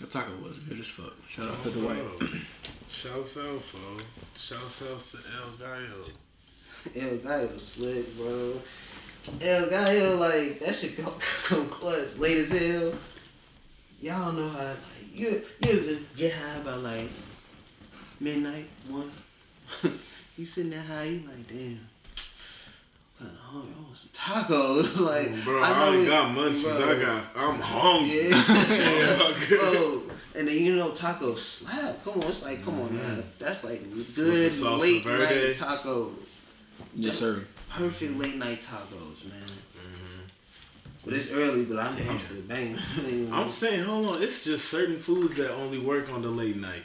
The taco was good as fuck. Shout out to Dwight. Shout out, fo. Shout out to El Gallo. El Gallo slick, bro. El Gallo, like, that shit go come clutch. Late as hell. Y'all know how, like, you, you get high by, like, midnight, one? you sitting there high, you like, damn. Kind of hungry. I want some tacos. like, Bro, I, know ain't got munchies. bro. I got. I'm hungry. Yeah. Bro, and then you know tacos slap. Come on, it's like come on, man. That's like good late verde. night tacos. Yes, sir. Perfect late night tacos, man. Mm-hmm. But it's early, but I'm, I'm still banging. I'm saying, hold on. It's just certain foods that only work on the late night.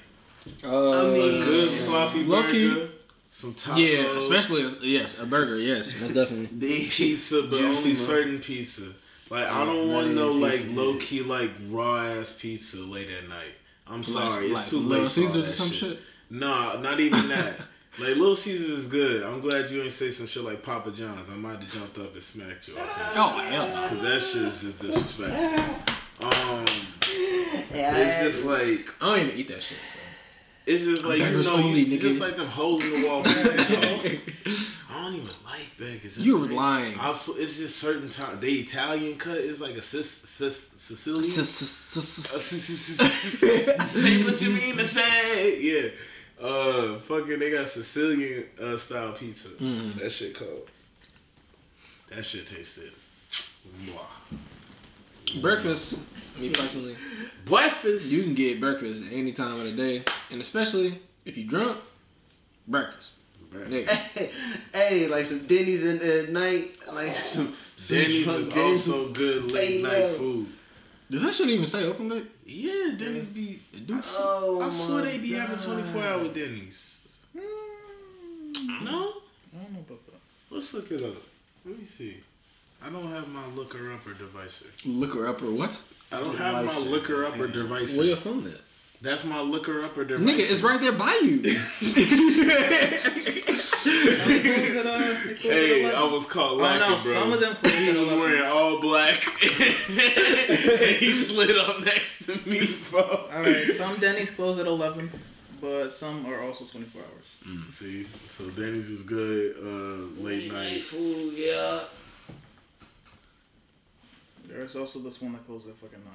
Uh, I mean, A good sloppy Low-key. burger, some tacos, yeah, especially yes, a burger. Yes, most definitely. big pizza, but Juicy, only certain pizza. Like I don't want no like pizza, low key like raw ass pizza late at night. I'm sorry, like it's too Little late. for all Caesars or some shit. shit. Nah, not even that. like Little Caesars is good. I'm glad you ain't say some shit like Papa John's. I might have jumped up and smacked you off. Oh hell no. Cause that shit is just disrespectful. Um, Yeah, it's just like I don't even eat that shit. So. It's just like you know, only, you, it's just like them holes in the wall. pizzas. I don't even like beggars. You were crazy. lying. I sw- it's just certain time. The Italian cut is like a sis, sis, Sicilian. say what you mean to say. Yeah. Uh, fucking, they got Sicilian uh, style pizza. Mm-hmm. That shit cold. That shit tasted. Mwah. Breakfast, me personally, Breakfast. you can get breakfast at any time of the day, and especially if you drunk, breakfast. Nigga. hey, like some Denny's in the night, like some, some Denny's drunk is Denny's. also good late Hey, night yo. food. Does that shit even say open late? Yeah, Denny's be. It do. Oh I swear my they be having 24 hour Denny's. Mm. No? I don't know about that. Let's look it up. Let me see. I don't have my looker upper device. here. Looker upper what? I don't have my Device. looker upper device. Where your phone at? That's my looker upper device. Nigga, it's right there by you. Close at, they close at Hey, I was caught Oh lacking, no, bro. some of them close He at was 11. wearing all black. he slid up next to me, bro. Alright, some Denny's close at 11, but some are also 24 hours. See, so Denny's is good uh, late night. food, yeah. There's also this one that closes at fucking 9.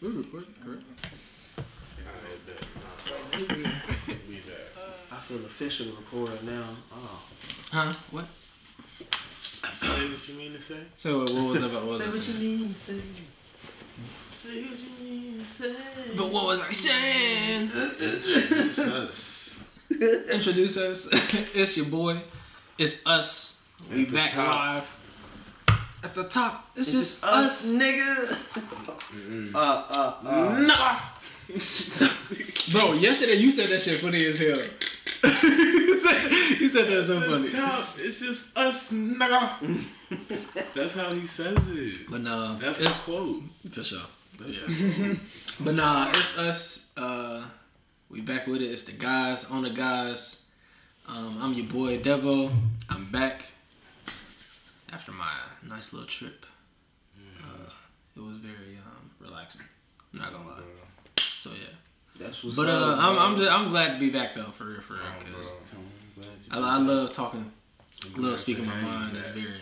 We record, correct? Feel official to record now. Oh. Huh? What? Say what you mean to say. So what was that about? What was Say I what you saying? mean. Say. Say what you mean to say. But what was I saying? It's us. Introduce us. it's your boy. It's us. We At the back top. live. At the top. It's, It's just, just us. us, nigga. uh, uh, uh. Nah. Bro, yesterday you said that shit funny as hell. you said that so funny. top, it's just us, nigga. That's how he says it. But nah, That's it's the quote. for sure. That's But nah, it's us. Uh, we back with it. It's the guys on the guys. Um, I'm your boy Devo. I'm back after my nice little trip. Uh, it was very um, relaxing. I'm not gonna lie. So yeah. That's what's But up. uh, I'm. I'm, just, I'm glad to be back though for real for real Oh, because I, I love talking. I love speaking my mind. It's very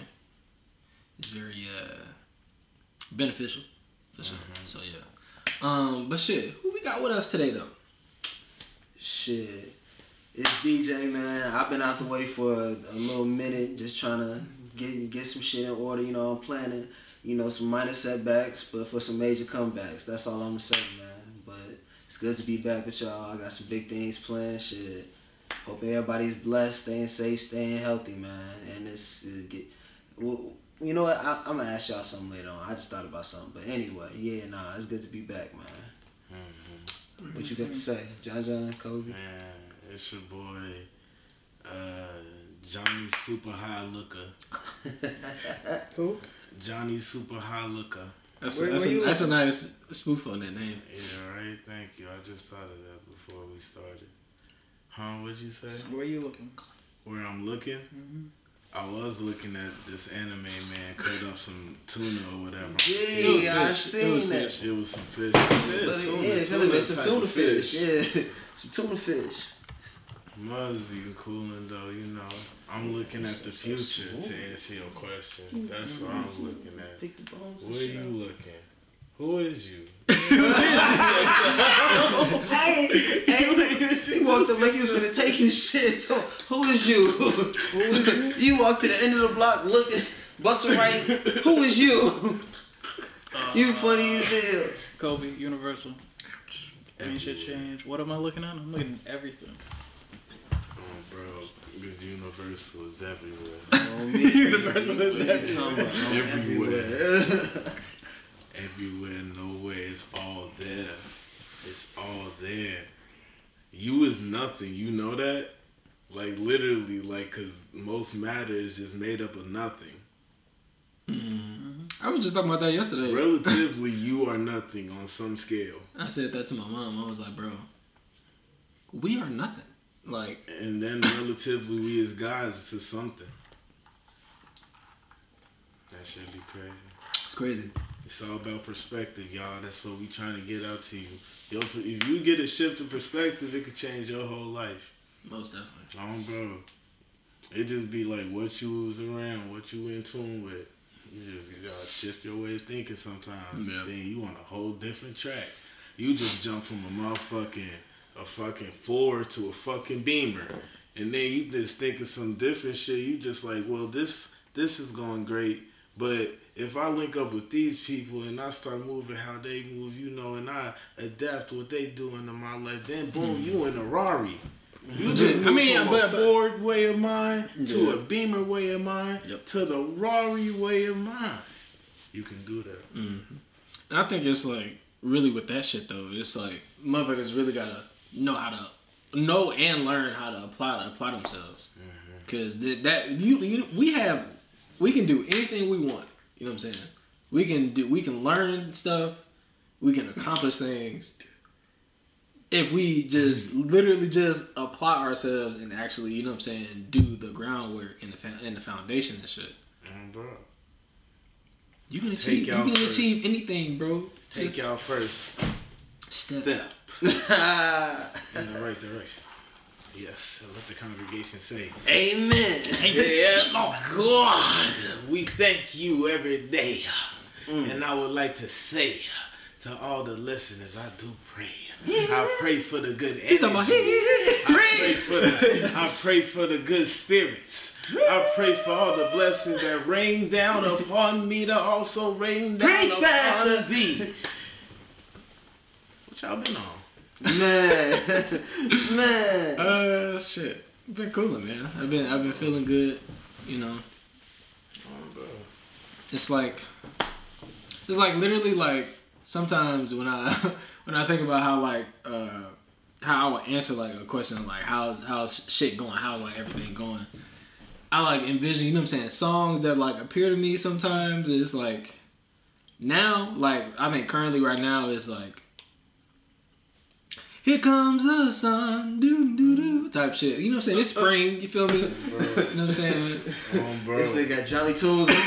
it's very uh, beneficial for sure. So yeah. Um, but shit, who we got with us today though? Shit. It's DJ, man. I've been out the way for a, a little minute, just trying to get get some shit in order. You know, I'm planning, you know, some minor setbacks, but for some major comebacks. That's all I'm gonna say, man. Good to be back with y'all. I got some big things planned. Shit. Hope everybody's blessed, staying safe, staying healthy, man. And this it get. Well, you know what? I, I'm gonna ask y'all something later on. I just thought about something, but anyway, yeah, nah, it's good to be back, man. What you got to say, John John Kobe? Man, it's your boy, uh, Johnny Super High Looker. Who? Johnny Super High Looker. That's, Where- that's, where a, that's a nice spoof on that name. Yeah, right. Thank you. I just thought of that before we started. Huh? What'd you say? Where you looking? Where I'm looking? Mhm. I was looking at this anime man cut up some tuna or whatever. Yeah, I fish. It seen was that. It was some fish. I said But, tuna, yeah, it's tuna some tuna of fish. Yeah, some tuna fish. Must be cooling though, you know. I'm looking at the future to answer your question. That's what I'm looking at. Pick the bones and Where shit. you looking? Who is you? Hey, hey, he walked up like he was gonna take his shit. So, who is you? Who is you? You walked to the end of the block looking, busting right. Who is you? You uh, funny as hell. Kobe, Universal. Ain't shit changed. What am I looking at? I'm looking at everything. Bro, the universal is everywhere. Me. Universal is What are you talking about? I'm Everywhere. everywhere. Everywhere, nowhere, it's all there. It's all there. You is nothing. You know that? Like literally, like, cause most matter is just made up of nothing. Mm-hmm. I was just talking about that yesterday. Relatively, you are nothing on some scale. I said that to my mom. I was like, bro, we are nothing. Like, And then relatively, we as guys to something. That should be crazy. it's crazy. It's all about perspective, y'all. That's what we trying to get out to you. Yo, if you get a shift in perspective, it could change your whole life. Most definitely. Oh, bro. It just be like what you was around, what you in tune with. You just you shift your way of thinking sometimes. Yeah. Then you on a whole different track. You just jump from a motherfucking a fucking Ford to a fucking Beamer, and then you just thinking some different shit. You just like, well, this this is going great, but if I link up with these people and I start moving how they move, you know, and I adapt what they doing in my life, then boom, you in a Rari. You mm-hmm. just I mean, from but- a Ford way of mind to a Beamer way of mind Yep. to the Rari way of mind. You can do that. Mm-hmm. And I think it's like really with that shit though. It's like motherfuckers really gotta know how to know and learn how to apply to apply themselves. Cause that, that you, you we have we can do anything we want. You know what I'm saying? We can do we can learn stuff. We can accomplish things. If we just literally just apply ourselves and actually, you know what I'm saying, do the groundwork in the fa- in the foundation and shit, Mm, bro. you can achieve you can first. achieve anything, bro. Take Just y'all first step. step in the right direction. Yes, let the congregation say, Amen. Yes, God, we thank you every day. And I would like to say to all the listeners, I do pray. I pray for the good energy. He's on my head. I pray for the, I pray for the good spirits. I pray for all the blessings that rain down upon me to also rain down Preach, upon Pastor. thee. What y'all been on? Man, man. Uh, shit. Been cooling, man. I've been I've been feeling good. You know, Oh, it's like it's like literally like sometimes when I when I think about how like uh how I would answer like a question like how's how's shit going, how's like everything going. I like envision, you know what I'm saying, songs that like appear to me sometimes. It's like now, like I think currently right now is like here comes the sun, doo doo doo mm. type shit. You know what I'm saying? It's uh, uh, spring, you feel me? You know what I'm saying? Oh, bro. This nigga got Johnny Tunes. on his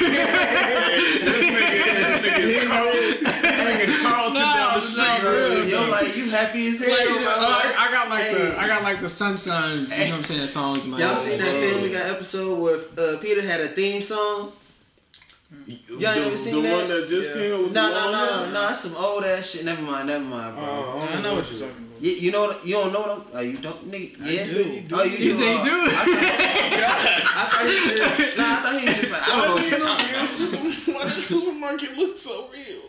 Carlton down the street. head. Yo, like you happy as hell, Like, bro. you know, like, I got like Hey. the I got like the sunshine, you know what I'm saying, songs in my Y'all head. seen that Family Guy episode where uh, Peter had a theme song? Y'all ain't never seen the that? one that just Yeah. came out with No, the no, one no, on no. That's some old ass shit. Never mind, never mind, bro. Oh, I know what you're talking about. You, you know what- you don't know what I'm. Oh, you don't, nigga. Yeah. do, you do. Oh, you He do. said he uh, do. I thought he said. Nah, I thought he was just like. I don't know what you're talking about. Why does supermarket look so real?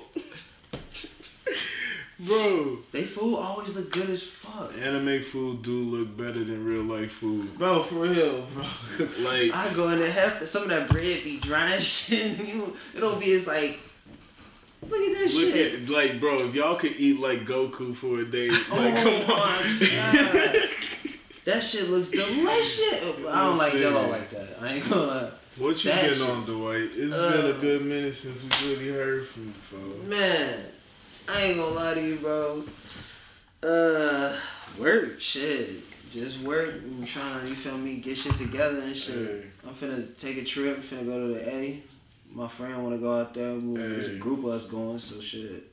Bro, They food always look good as fuck. anime food do look better than real life food. Bro, for real, bro. Like, I go in there, half some of that bread be dry and shit. You, it don't be as like. Look at that look shit. at, like, bro, if y'all could eat like Goku for a day, like, oh come on. That shit looks delicious. I don't like Jello like that. I ain't gonna lie. What you That been shit- on, Dwight? It's Uh, been a good minute since we really heard from you, folks. Man, I ain't gonna lie to you, bro. Uh, work, shit. Just work and trying to, you feel me, get shit together and shit. Hey. I'm finna take a trip, I'm finna go to the A. My friend wanna go out there. We- There's a group of us going, so shit.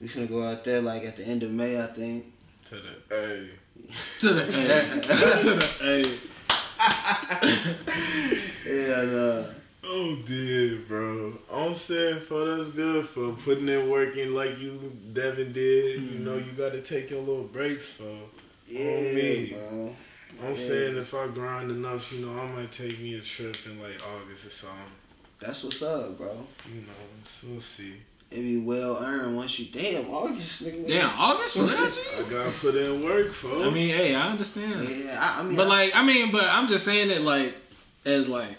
We finna go out there like at the end of May, I think. To the hey. To the A. to the A. Yeah, nah. Oh dear, bro. I'm saying for that's good for putting in work in like you Devin did. You hmm. know you gotta take your little breaks for. Yeah, me. bro. I'm Yeah. saying if I grind enough, you know, I might take me a trip in like August or something. That's what's up, bro. You know, so we'll see. It be well earned once you damn August nigga. Damn, August for real, G? I gotta put in work, folks. I mean, hey, I understand. Yeah, I, I mean, But I- like, I mean, but I'm just saying that like, as like,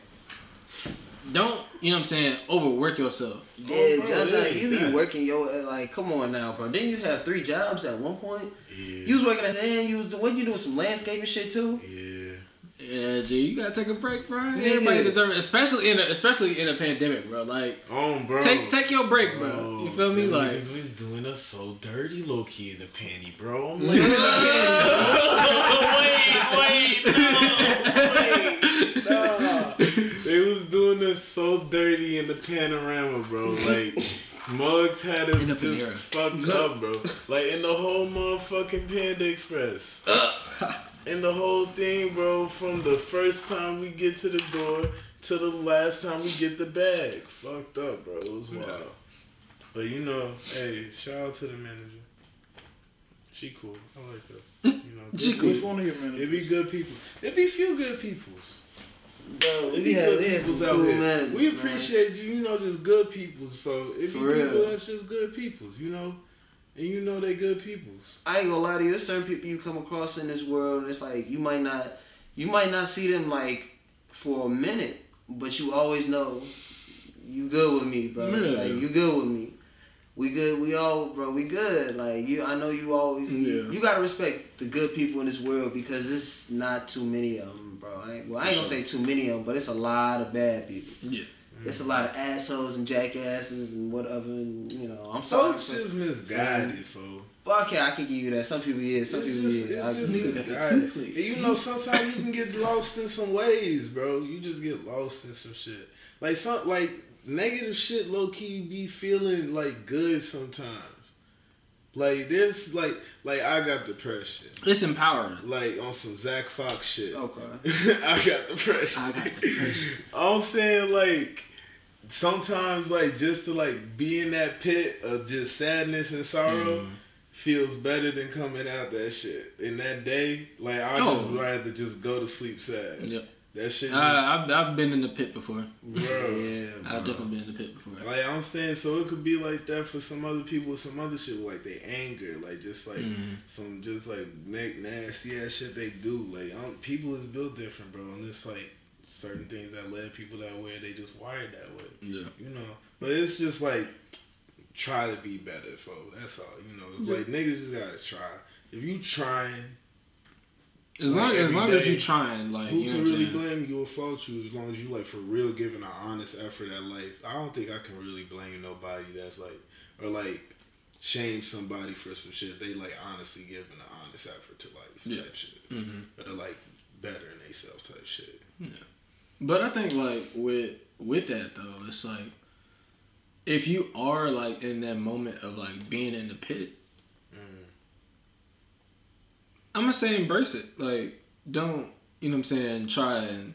don't you know what I'm saying? Overwork yourself. Oh, yeah, Oh, bro, John, John, ain't you be that. working your like. Come on now, bro. Didn't you have three jobs at one point? yeah. You was working at the end. You was what you doing some landscaping shit too. yeah. Yeah, G, you gotta take a break, bro. Nigga. Everybody deserves, it, especially in a, especially in a pandemic, bro. Like, oh, bro. take take your break, bro. Bro, You feel me? Like, niggas was doing us so dirty, low key in the panty, bro. I'm like, wait, wait, no, wait, no. They was doing us so dirty in the panorama, bro. Like Mugs had us just fucked up, bro. Like in the whole motherfucking Panda Express. in the whole thing, bro, from the first time we get to the door to the last time we get the bag. Fucked up, bro. It was wild. But you know, hey, shout out to the manager. She cool. I like her. You know, She good cool. Which people. one of your minutes? It be good people. It be few good peoples. Bro, It we be had, good we had peoples out cool here. managers. We man. appreciate you, you know, just good peoples. So it be For people real. that's just good peoples, you know, and you know they good peoples. I ain't gonna lie to you. There's certain people you come across in this world, and it's like you might not, you might not see them like for a minute, but you always know you good with me, bro. Yeah. Like you good with me. We good. We all, bro. We good. Like you, I know you always. Yeah. You gotta respect the good people in this world because it's not too many of them, bro. I ain't, well, I ain't gonna say too many of them, but it's a lot of bad people. yeah. It's a lot of assholes and jackasses and whatever. And, you know, I'm sorry. Folks just misguided, folks. Well, okay, I can give you that. Some people, yeah. Some It's people, just, yeah. it's I- just niggas got the misguided. two And clicks. you know, sometimes you can get lost in some ways, bro. You just get lost in some shit. Like some like negative shit, low key be feeling like good sometimes. Like this, like like I got depression. It's empowering. Like on some Zack Fox shit. Okay. I got depression. I got depression. I'm saying like sometimes like just to like be in that pit of just sadness and sorrow Mm. feels better than coming out that shit. In that day, like I Oh. just rather just go to sleep sad. Yep. That shit, Uh, I've I've been in the pit before. bro. Yeah, I've definitely been in the pit before. Like I'm saying, so it could be like that for some other people. Some other shit, like they anger, like just like Mhm. some just like na- nasty ass shit they do. Like um, people is built different, bro, and it's like certain things that led people that way. They just wired that way. Yeah. you know. But it's just like try to be better, folks. That's all. You know, it's like niggas just gotta try. If you trying, As Like, long as every long as day, you trying, like who you can what really blame you or fault you as long as you like for real giving an honest effort at life? I don't think I can really blame nobody that's like or like shame somebody for some shit. They like honestly giving an honest effort to life Yeah. type shit. Mhm. Or they're like bettering themselves type shit. But I think like with with that though, it's like if you are like in that moment of like being in the pit, I'm gonna say embrace it. Like don't you know what I'm saying? Try and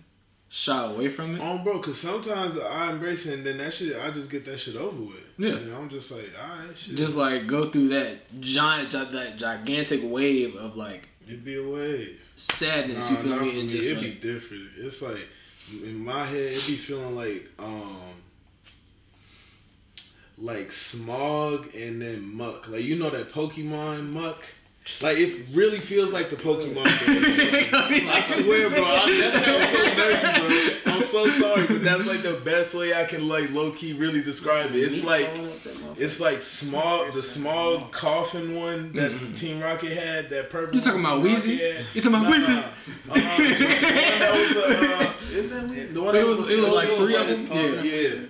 shy away from it. Um, bro, cause sometimes I embrace it and then that shit, I just get that shit over with. Yeah. And I'm just like, alright, shit. Just like go through that giant, that gigantic wave of like It'd be a wave. sadness. Nah, you feel me? And me. just It'd like, be different. It's like in my head, it'd be feeling like um like smog and then muck. Like you know that Pokemon Muk. Like it really feels like the Pokemon. game. I swear, bro. I, that sounds so nerdy, bro. I'm so sorry, but that's like the best way I can like low key really describe it. It's like falling off that motherfucker. it's like small the small Koffing one that the Team Rocket had. That purple. Mm-hmm. You talking about Weezy? You talking about Nah, Weezy? one that was the, uh, is that Weezy? The one It that was the it was like three of them. Yeah. Yeah.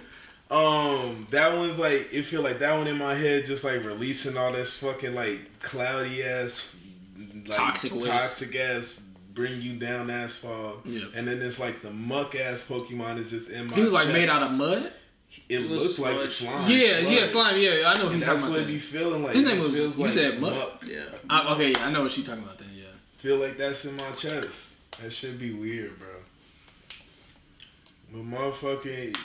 Um, that one's like it feel like that one in my head, just like releasing all this fucking like cloudy ass, like, Toxic toxic ass, bring you down ass fog. Yeah. And then it's like the Muk ass Pokemon is just in my. He was like made out of mud. It It looks like sludge. slime. Yeah, yeah, slime. Yeah, I know what And you're that's what about. it be feeling like. His name was- feels you like said Muk? Yeah. I, okay, yeah, I know what you're talking about. Then, yeah. Feel like that's in my chest. That should be weird, bro. But motherfucking,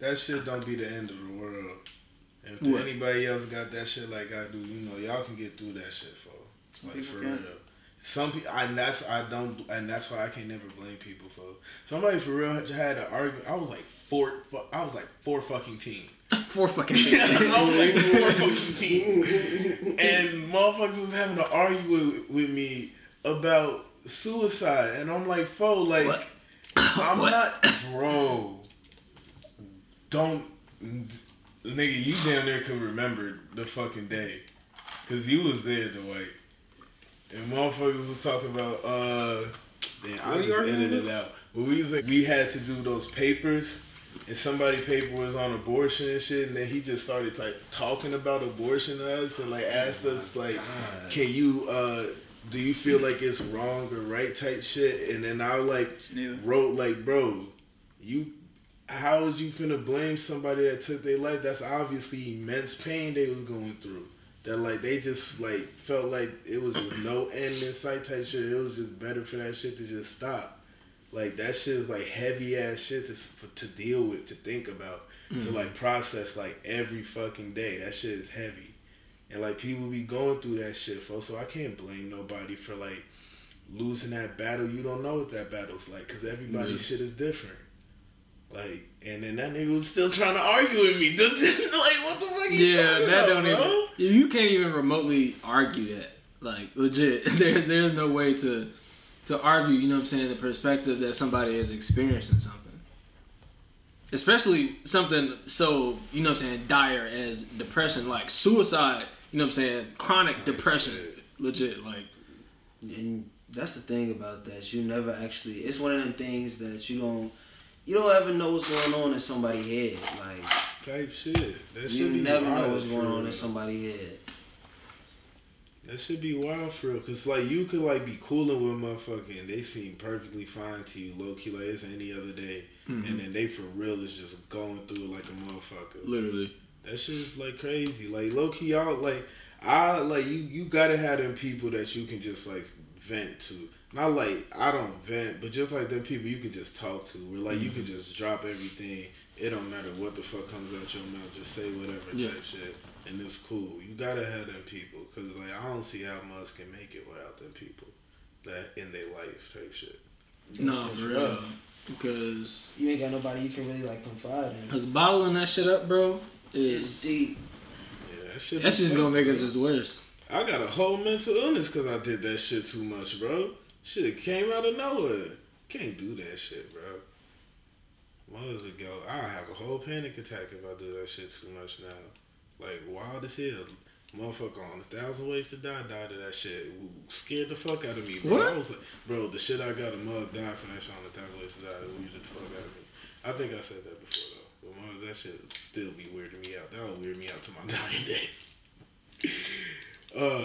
that shit don't be the end of the world. And if What? anybody else got that shit like I do, you know, y'all can get through that shit for. Like people for can. real. Some people, and that's I don't, and that's why I can never blame people for. Somebody for real had an argument. I was like four, I was like four fucking team. Four fucking team. I was like four fucking team, and motherfuckers was having to argue with, with me about suicide, and I'm like, fo, like, What? I'm What? not, bro. Don't, nigga, you damn near could remember the fucking day, cause you was there, Dwight, and motherfuckers was talking about, uh, I just edited it out. But we was like, we had to do those papers and somebody paper was on abortion and shit, and then he just started like talking about abortion to us and like asked us like, can you uh do you feel like it's wrong or right type shit? And then I like wrote like, bro, you how is you finna blame somebody that took their life? That's obviously immense pain they was going through. That like they just like felt like it was just no end in sight type shit. It was just better for that shit to just stop. Like that shit is like heavy ass shit to for, to deal with, to think about, to mm. like process like every fucking day. That shit is heavy, and like people be going through that shit, folks. So I can't blame nobody for like losing that battle. You don't know what that battle's like, cause everybody's shit is different. Like, and then that nigga was still trying to argue with me. Does it like what the fuck? you Yeah, talking that about, don't bro? even. You can't even remotely argue that. Like legit, there there's no way to to argue. You know what I'm saying? The perspective that somebody is experiencing something, especially something so you know what I'm saying dire as depression, like suicide. You know what I'm saying? Chronic depression, shit. legit. Like And that's the thing about that. You never actually. It's one of them things that you don't. You don't ever know what's going on in somebody's head. Like Type shit. That you should be never know what's going on in somebody's head. That should be wild for real, cause like you could like be cooling with motherfucker and they seem perfectly fine to you, low key like it's any other day, mm-hmm. and then they for real is just going through it like a motherfucker. literally. That shit's like crazy. Like low key, y'all like I like you. You gotta have them people that you can just like vent to. Not like I don't vent, but just like them people you can just talk to. Where like you mm-hmm. can just drop everything. It don't matter what the fuck comes out your mouth. Just say whatever Yeah. type shit, and it's cool. You gotta have them people because like I don't see how much can make it without them people that in their life type shit. No, shit's for real. Because You ain't got nobody you can really like confide in. Cause bottling that shit up, bro, It's is deep. Yeah, that shit. that's just gonna make it just worse. I got a whole mental illness because I did that shit too much, bro. Shit came out of nowhere. Can't do that shit, bro. Months ago, I have a whole panic attack if I do that shit too much now. Like wild as hell. Motherfucker on a thousand ways to die died of that shit. Ooh, Scared the fuck out of me, bro. What? I was like, bro, the shit I got a mug died from that shit on a thousand ways to die. It weirded the fuck out of me. I think I said that before though. But mug, that shit would still be weirding me out. That would weird me out to my dying day. Uh,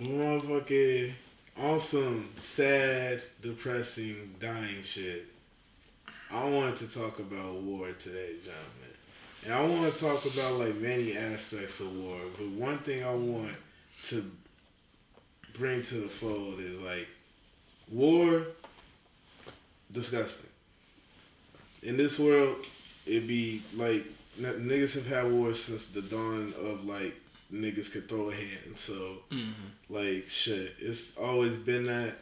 motherfucking on some sad, depressing, dying shit. I wanted to talk about war today, gentlemen. And I want to talk about like many aspects of war, but one thing I want to bring to the fold is like war disgusting. In this world, it'd be like n- niggas have had wars since the dawn of like niggas could throw a hand. So mm-hmm. like shit, it's always been that.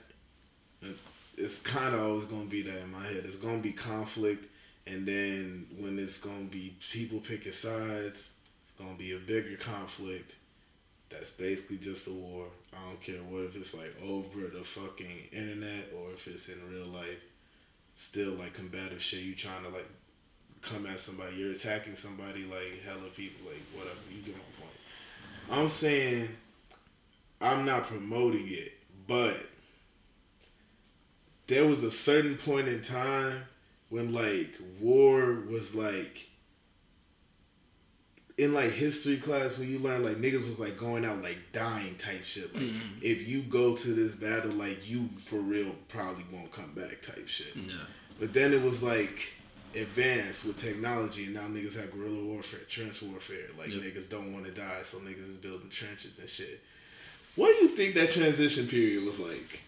It's kind of always gonna be that in my head. It's gonna be conflict, and then when it's gonna be people picking sides, it's gonna be a bigger conflict. That's basically just a war. I don't care what if it's like over the fucking internet or if it's in real life. still like combative shit. You trying to like come at somebody, you're attacking somebody like hella people, like whatever. You get my. I'm saying I'm not promoting it, but there was a certain point in time when like war was like in like history class when you learn like niggas was like going out like dying type shit. Like mm-hmm. if you go to this battle, like you for real probably won't come back type shit. Yeah. But then it was like advanced with technology, and now niggas have guerrilla warfare, trench warfare. Like Yep. niggas don't want to die, so niggas is building trenches and shit. What do you think that transition period was like?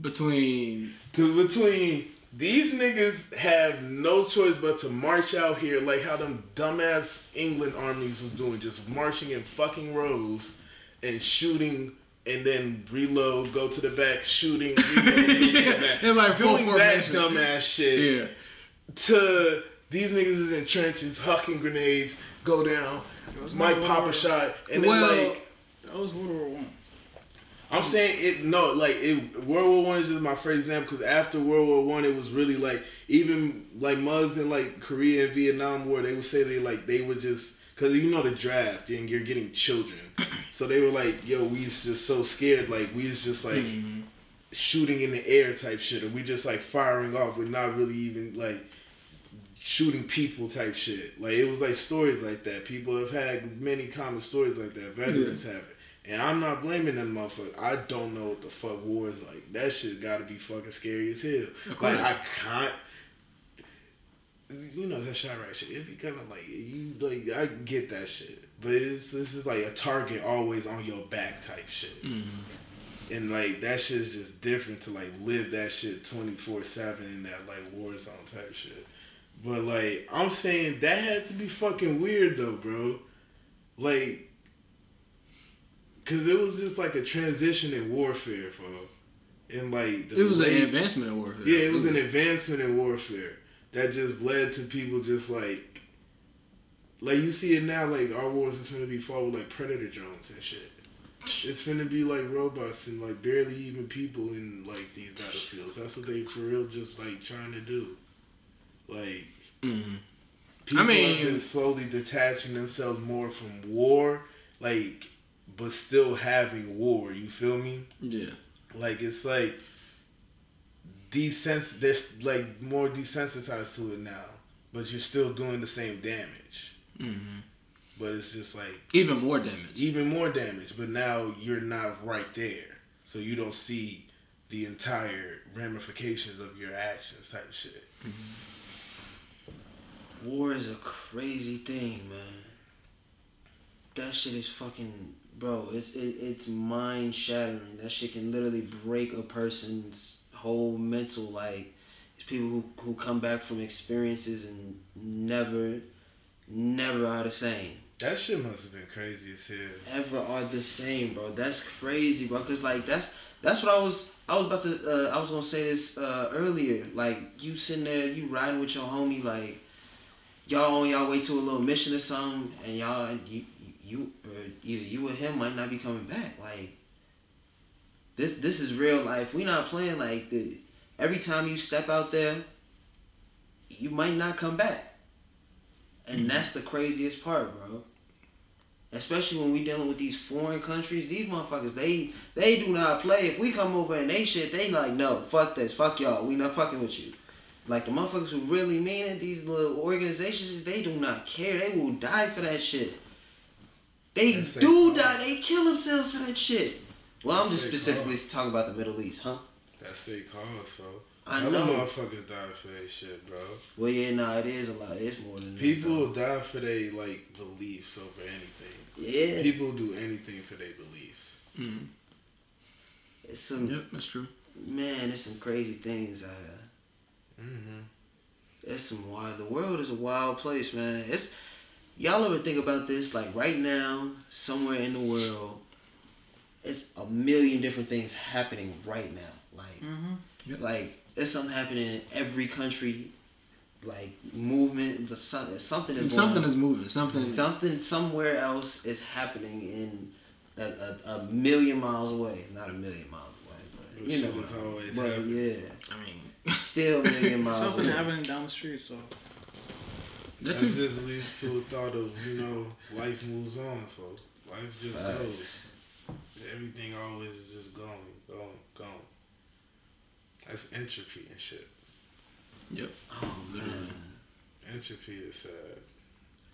Between To between these niggas have no choice but to march out here like how them dumbass England armies was doing, just marching in fucking rows and shooting. And then reload, go to the back, shooting, reload, to the back. In, like, doing that dumbass shit yeah, to these niggas is in trenches, hucking grenades, go down, was might pop a shot, and then like That was World War One. I'm saying it. No, like it, World War One is just my first example because after World War One, it was really like even like Muzz in like Korea and Vietnam War, they would say they like they would just because you know the draft and you're getting children, so they were like, yo, we was just so scared, like we was just like mm-hmm. shooting in the air type shit, or we just like firing off with not really even like shooting people type shit. Like it was like stories like that. People have had many common stories like that. Veterans have it. And I'm not blaming them motherfuckers. I don't know what the fuck war is like. That shit gotta be fucking scary as hell. Like. I can't you know that shot right shit. It'd be kind of like you like I get that shit, but it's this is like a target always on your back type shit, mm-hmm. and like that shit is just different to like live that shit twenty four seven in that like war zone type shit. But like I'm saying that had to be fucking weird though, bro. Like, cause it was just like a transition in warfare, bro. And like the it was an advancement in warfare. yeah, it was an advancement in warfare that just led to people just like, like you see it now. Like our wars is gonna be fought with like predator drones and shit. It's gonna be like robots and like barely even people in like these battlefields. That's what they for real just like trying to do. Like Mhm. people mean- have been slowly detaching themselves more from war, like, but still having war. You feel me? Yeah. Like it's like desens they're like more desensitized to it now, but you're still doing the same damage. hmm But it's just like Even more damage. even more damage, but now you're not right there. So you don't see the entire ramifications of your actions type shit. War is a crazy thing, man. That shit is fucking, bro. It's it, it's mind shattering. That shit can literally break a person's whole mental. Like, it's people who who come back from experiences and never, never are the same. That shit must have been crazy as hell. Ever are the same, bro. That's crazy, bro. Cause like that's that's what I was I was about to uh, I was gonna say this uh, earlier. Like you sitting there, you riding with your homie, like y'all on y'all way to a little mission or something, and y'all you you or either you or him might not be coming back. Like this this is real life. We not playing like the every time you step out there, you might not come back. And mm-hmm. that's the craziest part, bro. Especially when we dealing with these foreign countries, these motherfuckers, they they do not play. If we come over and they shit, they like, no, fuck this, fuck y'all, we not fucking with you. Like the motherfuckers who really mean it, these little organizations, they do not care. They will die for that shit. They That's do die. They kill themselves for that shit. Well, I'm just specifically cause. talking about the Middle East, huh? That's their cause, bro. I Other know. motherfuckers died for that shit, bro. Well, yeah, nah, it is a lot. It's more than People though. will die for their like beliefs over anything. Yeah, People do anything for their beliefs. hmm it's some Yep, that's true. man. It's some crazy things. I, Mm-hmm. it's some wild. The world is a wild place, man. It's y'all ever think about this? Like right now, somewhere in the world, it's a million different things happening right now. Like, Mm-hmm. Yep. like there's something happening in every country. Like movement, but some- something is going Something on. is moving. Something. something somewhere else is happening in a, a, a million miles away. Not a million miles away, but But you shit know. is always but happening. yeah, I mean, Still a million miles Something away. happening down the street, so That too. just leads to a thought of you know life moves on, folks. Life just goes. Everything always is just going, going, going. That's entropy and shit. Yep. Um, oh man, Entropy is sad.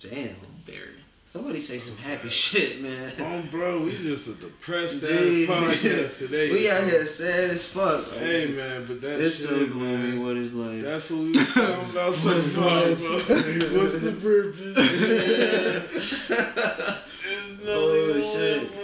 damn. Very. Somebody say some happy shit, man. Um, bro, we just a depressed ass podcast today. we out here sad as fuck. Hey man, but that's it's shit, so gloomy. man, What is life? That's what we was talking about sometimes, bro. What's the purpose? It's Oh, nothing shit. man.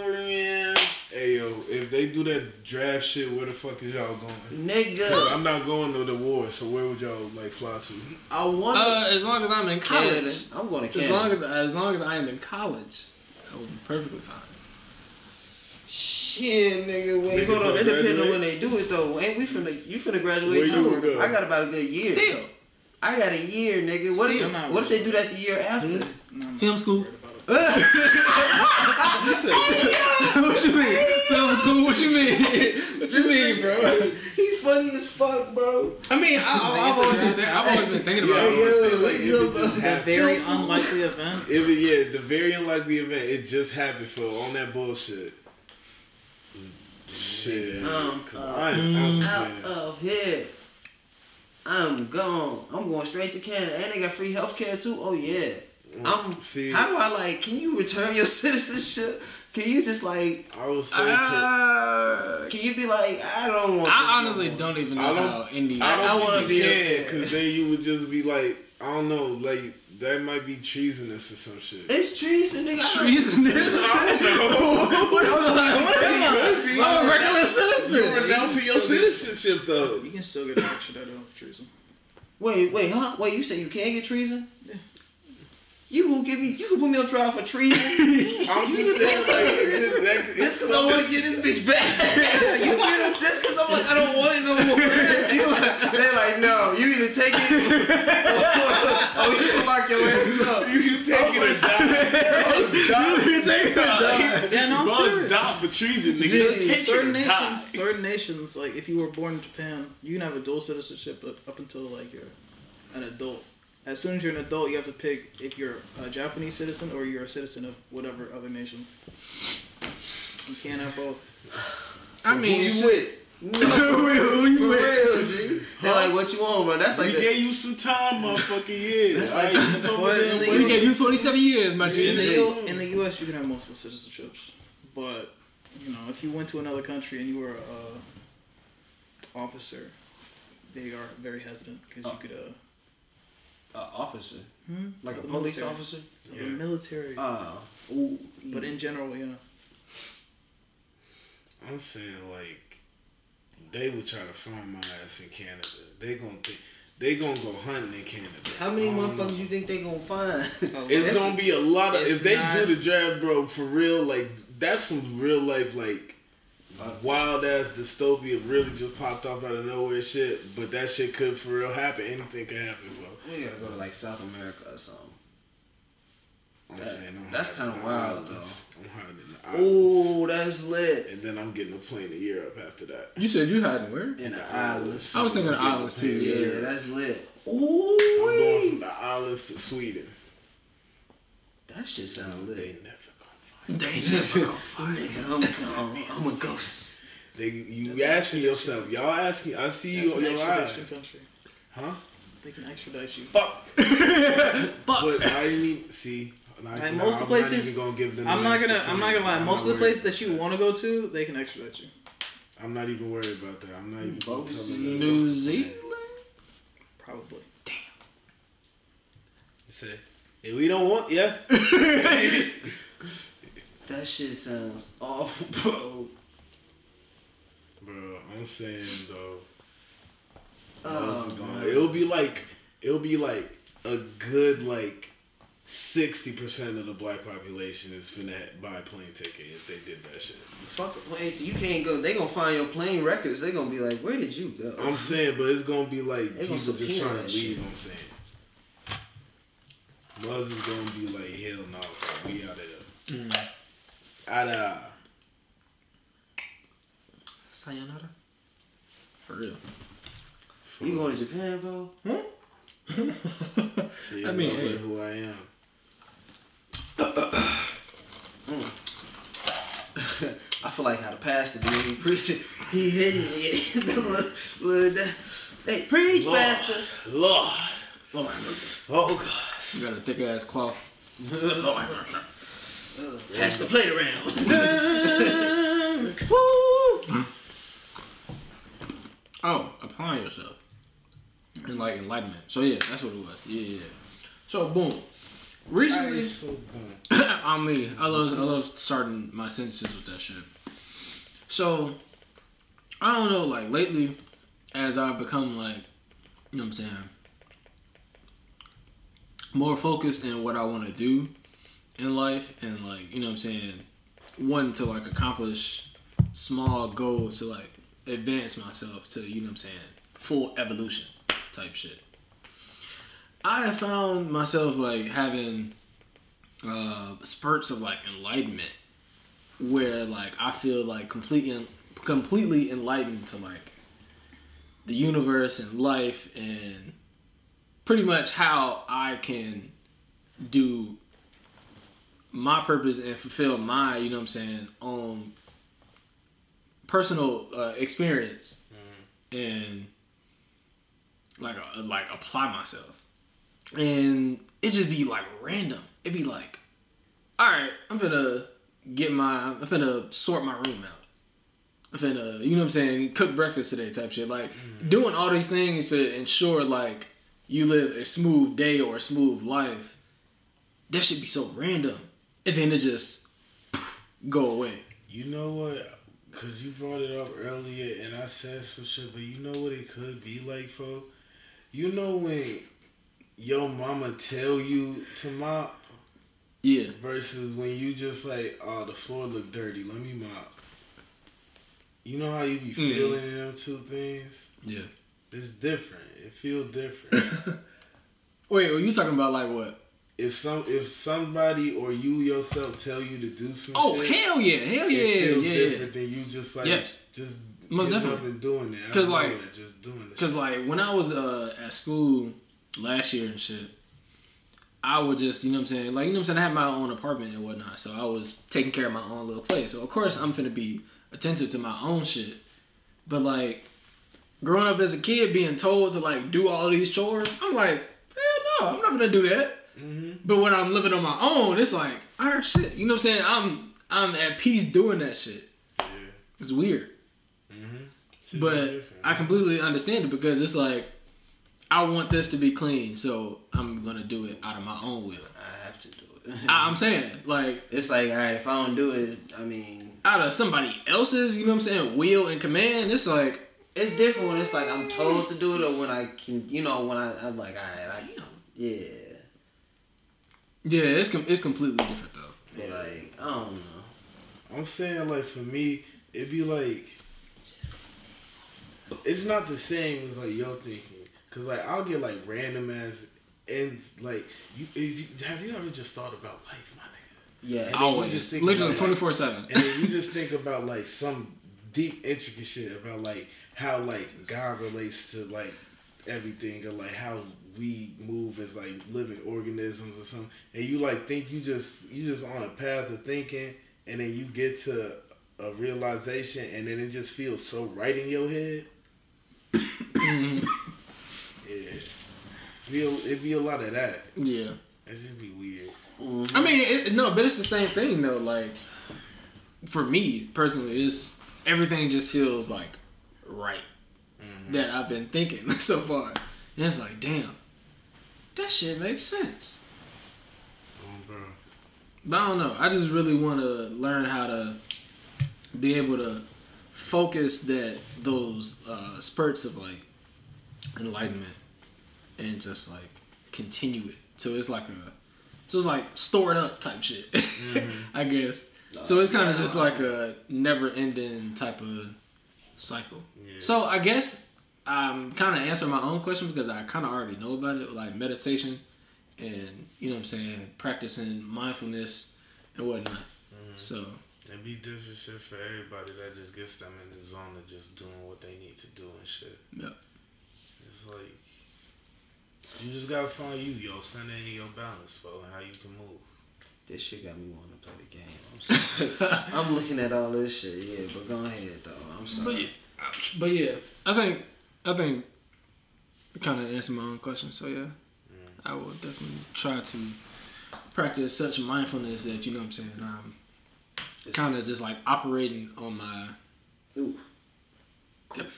Hey yo, if they do that draft shit, where the fuck is y'all going? Nigga, I'm not going to the war, so where would y'all like fly to? I want Uh, as long as I'm in Canada. college. I'm going to As long as as long as I am in college, I will be perfectly fine. Shit, nigga, wait, Nigga hold on. finna It depends on when they do it though. Ain't we finna? You finna graduate Where too? gonna go? I got about a good year. Still, I got a year, nigga. What Still if, what if they do that the year after? Hmm? no, Film not school. Worried about it. what you mean? Film school? What you mean? what you mean, bro? he funny as fuck, bro. I mean, I, I, I've always been, thi- I've always been thinking about Yeah, it. yeah. Yo, like, if it yo, just bro. Very unlikely event. If it, yeah, the very unlikely event, it just happened for on that bullshit. Shit. Um, 'Cause uh, I'm out Out the of here. I'm gone. I'm going straight to Canada, and they got free health care too. Oh yeah. I'm. See, How do I like? Can you return your citizenship? Can you just like? I would say to, Uh, Can you be like? I don't want. I no honestly more. don't even I know don't- how India. I I don't wanna be you can, because then you would just be like, I don't know, like that might be treasonous or some shit. It's treason, nigga. Treasonous? I don't- treasonous. What am I- I'm a regular citizen. You're citizen. renouncing your citizenship though. You can still get extradited on treason. Wait, wait, huh? Wait, you say you can't get treason? You gonna give me? You can put me on trial for treason? I'm just saying, like, that, that, Just cause I want to get this bitch back. you just cause I'm like I don't want it no more. You, they're like, no, you either take it or you can lock your ass up. You can take it or die. You can take it or die. Yeah, no, I'm Bugs serious. die for treason, nigga. Gee, Just take certain it or die. nations, certain nations, like if you were born in Japan, you can have a dual citizenship up, up until like you're an adult. As soon as you're an adult, you have to pick if you're a Japanese citizen or you're a citizen of whatever other nation. You can't have both. I mean, Who you shit. with? No, Who you for with? real, G. They're like, what you want, bro? That's like we the, gave you some time, motherfucker. Yeah. That's like- right, just over But there in the. We gave you 27 years, my In G. the, U, in the U.S., you can have multiple citizenships, but you know if you went to another country and you were a officer, they are very hesitant because you could uh, uh, officer, hmm? like a The police military. officer. The military. Uh, ooh, but in general, yeah. I'm saying like they would try to find my ass in Canada. They gonna think they gonna go hunting in Canada. how many I motherfuckers you think they gonna find? It's gonna be a lot of if they not- do the draft, bro. For real, like that's some real life, like wild ass dystopia. Really just popped off out of nowhere, shit. But that shit could for real happen. Anything could happen, bro. we gotta go to like South America or something. I'm That- saying that's kinda wild, islands. I'm hiding in the islands, Ooh, that's lit. and then I'm getting a plane to Europe after that. You said you hiding where? In the islands. I was thinking I'm getting a islands, too, Yeah, Europe. that's lit. Ooh. I'm going Ooh, from the islands to Sweden. that shit sound They lit. Never gonna find. They never gonna Nigga, I'm a ghost. They you asking yourself, y'all asking. I see you on your extradition eyes, country. huh? They can extradite you. Fuck. But I didn't see. Like, Like, nah, most of the I'm places- not gonna give them. I'm not gonna. I'm not gonna lie. I'm Most of the places that you want to go to, they can extradite you. I'm not even worried about that. I'm not even gonna Both. New Zealand. Probably. Damn. Say, if we don't want, yeah. That shit sounds awful, bro. Bro, I'm saying though, Oh, it going- man. it'll be like it'll be like a good like sixty percent of the black population is finna ha- buy a plane ticket if they did that shit. Fuck, wait, so you can't go. They gonna find your plane records. They gonna be like, where did you go? I'm saying, but it's gonna be like They people just subpoena trying that to shit. leave. I'm saying, Muzz is gonna be like, hell no, we out of there. Mm. Out of uh, Sayonara. For real. You going to Japan, bro? See, I I mean, mean, hey. who I am. I feel like how the pastor did. He preaching. He hitting it. with, with hey, preach, Lord, pastor. Lord, Lord have mercy. oh God. You got a thick ass cloth. Pass the plate around. Oh, applying yourself. And like enlightenment. So yeah, that's what it was. Yeah, yeah. yeah. So boom. Recently, It's so dumb. I I love I love starting my sentences with that shit. So I don't know, like lately, as I've become like, you know what I'm saying, more focused in what I want to do in life, and like, you know what I'm saying, wanting to like accomplish small goals to like advance myself to, you know what I'm saying, full evolution type shit. I have found myself like having uh, spurts of like enlightenment where like I feel like completely completely enlightened to like the universe and life and pretty much how I can do my purpose and fulfill my you know what I'm saying own personal uh, experience and like uh, like apply myself and it just be like random. It'd be like, all right, I'm gonna get my, I'm gonna sort my room out. I'm finna, you know what I'm saying, cook breakfast today type shit. Like doing all these things to ensure like you live a smooth day or a smooth life. That should be so random, and then it just go away. You know what? Cause you brought it up earlier, and I said some shit, but you know what it could be like, for You know when your mama tell you to mop Yeah, versus when you just like, oh, the floor look dirty, let me mop. You know how you be Mhm. feeling in them two things? yeah. It's different. It feel different. Wait, are you talking about like what? If some if somebody or you yourself tell you to do some Oh shit, hell yeah, hell yeah, it feels yeah, yeah. different than you just like Yes. just Most definitely. up and doing it. I 'Cause, know like- it, just doing it. Cause like when I was uh, at school last year and shit, I would just you know what I'm saying like you know what I'm saying I had my own apartment and whatnot, so I was taking care of my own little place. So of course I'm finna be attentive to my own shit, but like growing up as a kid being told to like do all these chores, I'm like hell no, I'm not gonna do that. Mhm. But when I'm living on my own, it's like all right shit, you know what I'm saying I'm I'm at peace doing that shit. yeah. It's weird. Mm-hmm. But. I completely understand it because it's like I want this to be clean, so I'm gonna do it out of my own will. I have to do it. I, I'm saying, like it's like, all right, if I don't do it, I mean, out of somebody else's, you know what I'm saying, will and command. It's like it's different when it's like I'm told to do it or when I can, you know, when I, I'm like, all right, I, yeah. Yeah, it's com- it's completely different though. But like, I don't know. I'm saying like for me, it'd be like it's not the same as like your thinking. Cause like I'll get like random ass and like you if you have you ever just thought about life, my nigga? Yeah. And then Always, just think literally about, twenty like, four seven. And then you just think about like some deep intricate shit about like how like God relates to like everything or like how we move as like living organisms or something. And you like think you just you just on a path of thinking and then you get to a realization and then it just feels so right in your head. yeah. Be a, it'd be a lot of that. Yeah, It just be weird. Mm-hmm. I mean, it, no, but it's the same thing though. Like for me personally, is everything just feels like right mm-hmm. that I've been thinking so far. And it's like, damn, that shit makes sense. Oh, bro. But I don't know. I just really want to learn how to be able to focus that those uh, spurts of like enlightenment and just like continue it. So it's like a, so it's like store it up type shit, I guess. So it's kind of just like a never ending type of cycle. Yeah. So I guess Um, I'm kind of answering my own question because I kind of already know about it, like meditation and you know what I'm saying, practicing mindfulness and whatnot. Mm-hmm. So It'd be different shit for everybody that just gets them in the zone of just doing what they need to do and shit. yeah, It's like you just gotta find you, yo, center in your balance, bro, and how you can move. This shit got me wanting to play the game. I'm sorry. I'm looking at all this shit, yeah, but go ahead though. I'm But sorry. yeah, but yeah, I think I think kind of answer my own question. So yeah, mm. I will definitely try to practice such mindfulness that you know what I'm saying. Um, I'm kind of just like operating on my Ooh. at, at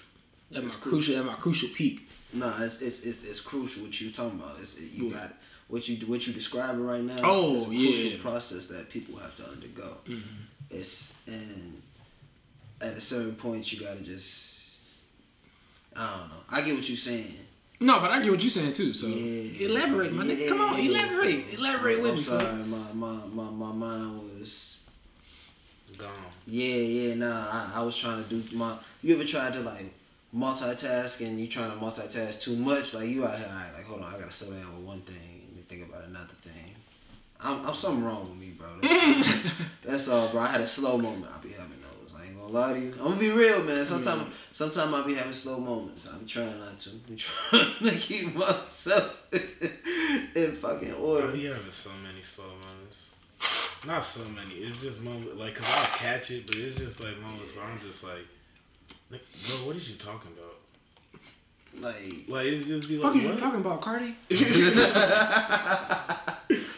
my It's crucial at my crucial peak. No, it's it's it's, it's crucial what you're talking about. It's you got what you what you describing right now. Oh, is a yeah. process that people have to undergo. Mm-hmm. It's and at a certain point you gotta just I don't know. I get what you're saying. No, but I get what you're saying too. So Yeah. elaborate, my nigga. Come on, Yeah. elaborate, elaborate with I'm me. sorry, my, my my my mind was Gone. yeah yeah nah. I, I was trying to do my. You ever tried to like multitask and you trying to multitask too much? Like you out here, all right, like hold on, I gotta slow down with one thing and think about another thing. I'm, I'm something wrong with me, bro. That's, that's all, bro. I had a slow moment. I be having those. I ain't gonna lie to you. I'm gonna be real, man. Sometimes, sometimes I be having slow moments. I'm trying not to. I'm trying to keep myself in fucking I order. be having so many slow moments. Not so many. It's just moments like, cause I'll catch it, but it's just like moments where I'm just like, "Nick, bro, what is you talking about? Like, Like it's just be like, Fuck is you talking about, Cardi?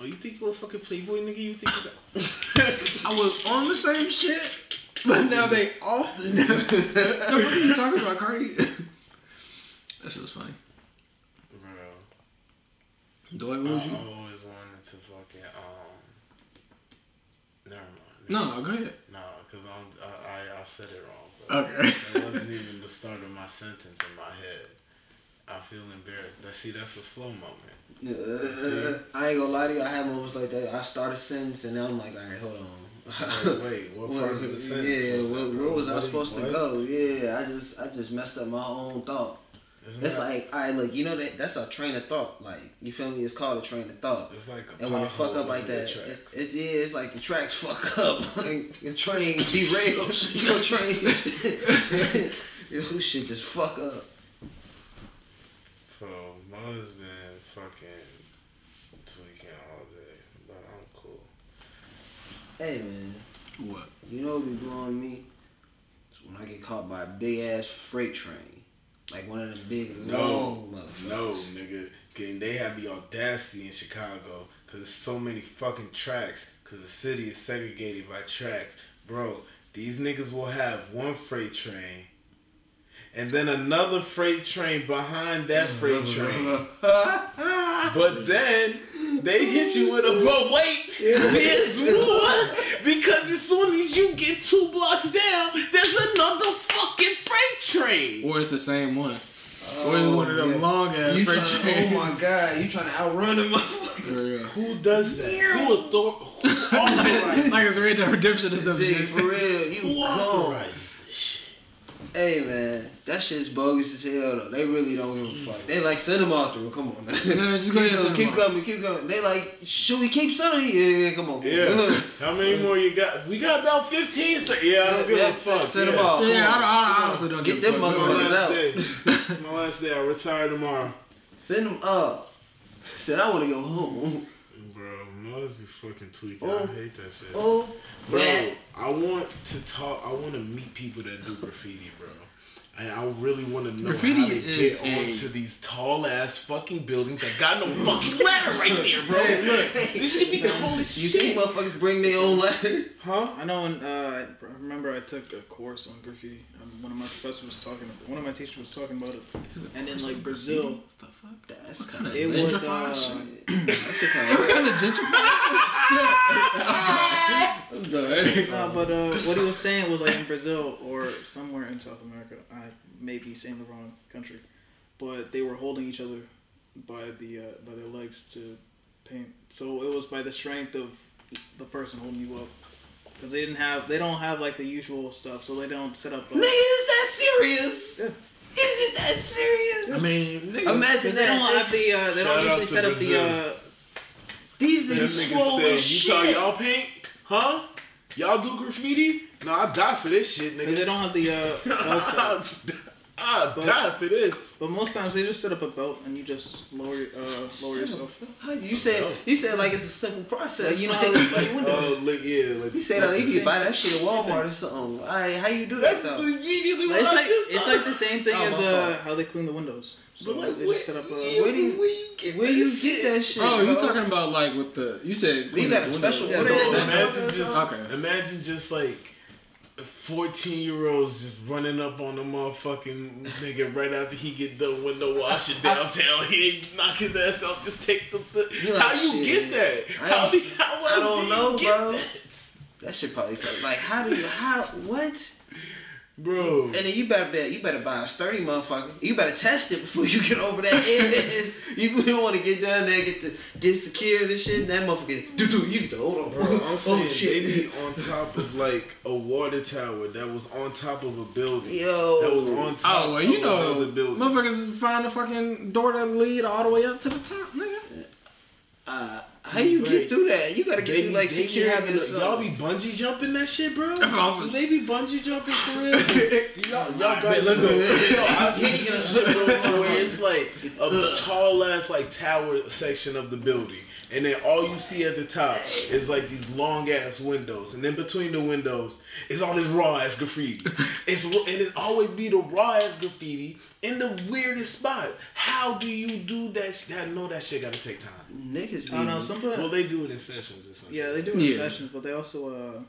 Oh, you think you a fucking playboy nigga? You think you got? I was on the same shit, but now they off the. fuck are you talking about, Cardi? that shit was funny. Bro, Dwight, I was you? always wanted to fucking um. Never mind. No, go ahead. No, cause I'm I I, I said it wrong. Bro. Okay. That wasn't even the start of my sentence in my head. I feel embarrassed. That see, that's a slow moment. uh, I ain't gonna lie to you. I had moments like that. I start a sentence and then I'm like, all right, hold on. Wait, wait, what part of the sentence? yeah, was that, where, where was I What- supposed to go? Yeah, I just I just messed up my own thought. Isn't It's that- like, all right, look, you know that that's a train of thought. Like, you feel me? It's called a train of thought. it's like a And when it fuck up like that, it's, it's yeah, it's like the tracks fuck up. Like the train derails. Your train, your shit just fuck up. Bro, Mo's been fucking tweaking all day, but I'm cool. Hey man, What? you know what be blowing me? It's when I get caught by a big ass freight train, like one of them big No, long motherfuckers. no, nigga. Can they have the audacity in Chicago? Cause there's so many fucking tracks. Cause the city is segregated by tracks, bro. These niggas will have one freight train, and then another freight train behind that mm, freight train. But then they hit you with a but wait, there's more because as soon as you get two blocks down, there's another fucking freight train. Or it's the same one. or it's oh, one of them yeah. long ass You freight tryna- trains. oh my god, you trying to outrun them motherfucker. Who does that? Who, who authorizes? like it's Red Dead Redemption or some shit. for real, you who authorizes this shit? Hey man, that shit's bogus as hell though. They really don't give a mm. fuck. They like send them out there. Come on, man. No, just go ahead and send 'em keep coming, keep coming. They like, should we keep sending? Yeah, yeah, come on. Yeah. How many more you got? We got about 15. So yeah, I don't give Yeah, a fuck. send 'em yeah. off. Yeah, I, don't, I, honestly don't Get give a them fuck. It's my motherfuckers last out. day. my last day. I retire tomorrow. Send them up. Said I want to go home. Bro, must be fucking tweaking. Oh. I hate that shit. Oh, Bro, man. I want to talk. I want to meet people that do graffiti, bro. And I really want to know Graffiti how they get a- onto these tall ass fucking buildings that got no fucking ladder right there, bro. Look, this should be cold You as think motherfuckers bring their own ladder? Huh? I know. When, uh, I remember I took a course on graffiti. Um, one of my professors was talking. One of my teachers was talking about it. And in like Brazil, What the fuck? That's kind of it was uh, shit. That shit kind What kind of gentrification? I'm sorry. I'm sorry. No, but uh, what he was saying was like in Brazil or somewhere in South America. I may be saying the wrong country, but they were holding each other by the uh, by their legs to paint. So it was by the strength of the person holding you up, because they didn't have they don't have like the usual stuff. So they don't set up. A, Nigga, is that serious? Yeah. Is it that serious? I mean, nigga, Imagine they don't have the uh, they Shout don't out usually set up the. Brazil. Uh, These That niggas swole said, as you thought shit. y'all paint? Huh? Y'all do graffiti? No, I die for this shit, Because they don't have the uh, L set. Ah, But- die for this. But most times they just set up a belt and you just lower uh, lower yourself. You said you said like it's a simple process. Like, you know, Like, like, like Oh, like yeah, like you said that you could buy that shit at Walmart or something. All right, how you do that That's though? immediately what it's I like just it's like the same thing Oh, as uh, how they clean the windows. So But like, they where, just set up a. yeah, where do you- where you get Where that you shit? get that shit? Oh, you talking about like with the you said You got a clean the special window. Yeah, so imagine just Okay. imagine just like fourteen year olds just running up on the motherfucking nigga right after he get done window washing downtown. He ain't knock his ass out. Just take the. the like, how you shit, get that? I How, how else I don't do know, bro. that? That shit probably felt like how do you how what? Bro, And then you better bet you better buy a sturdy motherfucker. You better test it before you get over that edge. you don't want to get down there, get the get secured and shit. And that motherfucker, do do you get the hold on, Bro, I'm oh saying they be on top of like a water tower that was on top of a building. Yo. That was on oh, top Oh well, you of know, another building. motherfuckers find the fucking door that lead all the way up to the top, nigga. Uh, how you Right. get through that? You gotta get They through like security having, or y'all be bungee jumping that shit, bro? Do they be bungee jumping for real? y'all, y'all got man, let's go. Yo, I've seen some shit bro, where it's like a tall ass like tower section of the building, and then all you see at the top is like these long ass windows, and then between the windows is all this raw ass graffiti. It's and it always be the raw ass graffiti in the weirdest spots. How do you do that? sh- I know that shit gotta take time. Niggas. I don't know. Some Well, they do it in sessions or something. yeah, they do it in Yeah. sessions, but they also uh,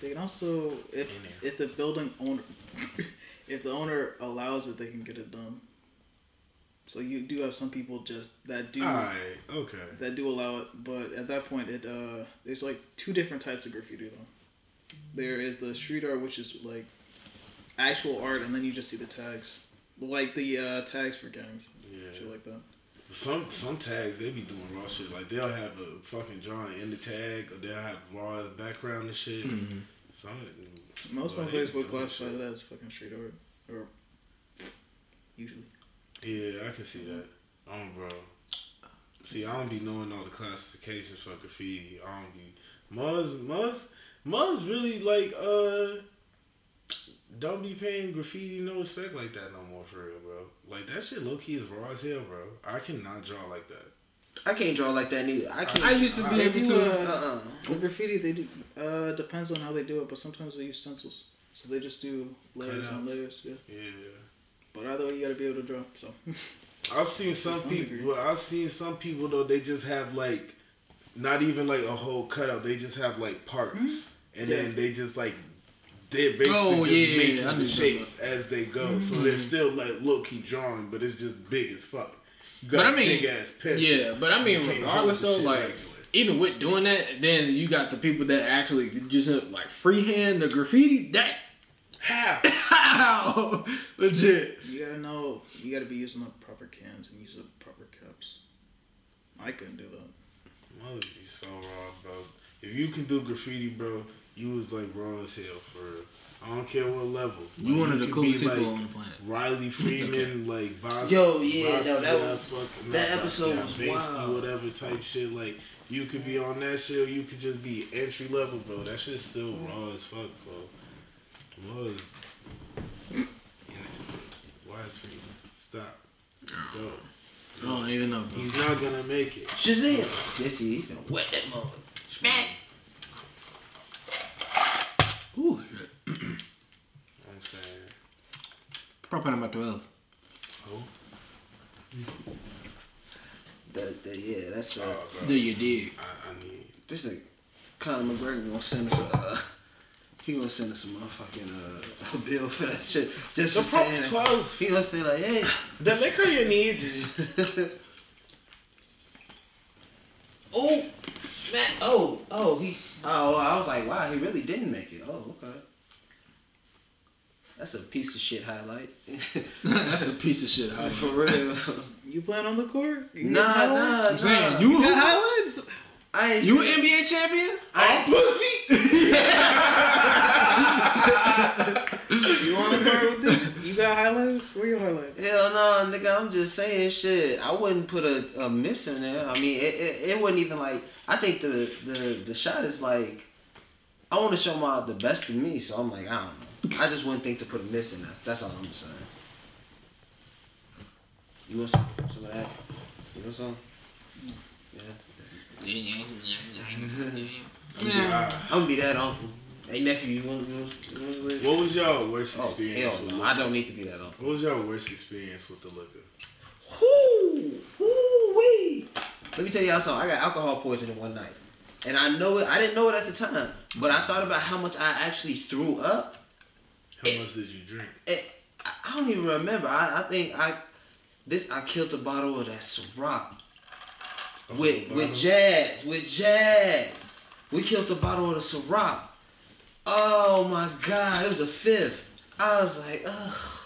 they can also if if the building owner if the owner allows it, they can get it done. So you do have some people just that do Alright, okay. that do allow it, but at that point, it uh, there's like two different types of graffiti though. There is the street art, which is like actual art, and then you just see the tags, like the uh, tags for gangs, Yeah. shit like that. Some some tags they be doing raw shit. Like they'll have a fucking drawing in the tag, or they'll have raw background and shit. Some Most of my be Facebook doing classify shit. that as fucking street art, or usually. Yeah, I can see that. Um, bro. See, I don't be knowing all the classifications for graffiti. I don't be Muzz Muzz Muzz really like uh don't be paying graffiti no respect like that no more for real, bro. Like that shit low key is raw as hell, bro. I cannot draw like that. I can't draw like that neither. I can't. I used to be able to. uh, Uh-uh. Graffiti, they do uh depends on how they do it, but sometimes they use stencils, so they just do layers and layers. Yeah, Yeah. But either way, you gotta be able to draw. So I've seen some some people. degree. Well, I've seen some people though. They just have like, not even like a whole cutout. They just have like parts, hmm? and Yeah. then they just like they're basically Oh, just yeah, making I the knew shapes as they go. So hmm. they're still like low key drawing, but it's just big as fuck. You got But I a mean, big ass pencil. yeah, but I mean, regardless hold the though, like regular. even with doing that, then you got the people that actually just like freehand the graffiti. That How? how legit. you gotta know, you gotta be using the proper cans and use the proper cups. I couldn't do that. Mother be so raw, bro. If you can do graffiti, bro, you was like raw as hell for real. I don't care what level. You Like, one of the coolest be, people like, on the planet. Riley Freeman, like Vos, Yo, yeah, Vos- no, that yeah, was- fucking- that episode Vos- was yeah, Banksy, wild. whatever type shit. Like you could be on that shit, or you could just be entry level, bro. That shit's still raw as fuck, bro. Was why is freezing? Stop. Go. I don't even know. Bro. He's not gonna make it. Shazam! Yes, he he finna wet that mother. Smack. Ooh, shit. I'm saying, Proper number twelve. oh, The, the, yeah, that's right. oh Do you dig? I, I need. This nigga, Conor McGregor gonna send us a. Uh, he gonna send us a motherfucking uh, a bill for that shit. Just The for Prop saying. 12. He gonna say like, hey. The liquor you need. oh, smack. Oh, oh, he. Oh, I was like, wow, he really didn't make it. Oh, okay. That's a piece of shit highlight. That's a piece of shit. How For real. You playing on the court? You nah, got nah. I'm saying you You got who? highlights? I ain't You seen- an NBA champion? I'm pussy. You on the court with them? You got highlights? Where your highlights? Hell no, nigga. I'm just saying shit. I wouldn't put a, a miss in there. I mean, it, it, it wasn't even like. I think the the the shot is like. I want to show my the best of me, so I'm like, I don't know. I just wouldn't think to put a miss in there. That's all I'm saying. You want some, some of that? You want some? Yeah. I'm gonna be that uncle. Hey nephew, you want, you want, you want with? What was y'all worst Oh experience hell with no. I don't need to be that uncle. What was y'all worst experience with the liquor? Whoo, whoo wee. Let me tell y'all something. I got alcohol poisoning one night, and I know it. I didn't know it at the time, but I thought about how much I actually threw up. How It- much did you drink? It, I, I don't even remember. I, I think I this I killed a bottle of that Ciroc with with Jazz with Jazz. We killed a bottle of the Ciroc. Oh my god, it was a fifth. I was like, ugh.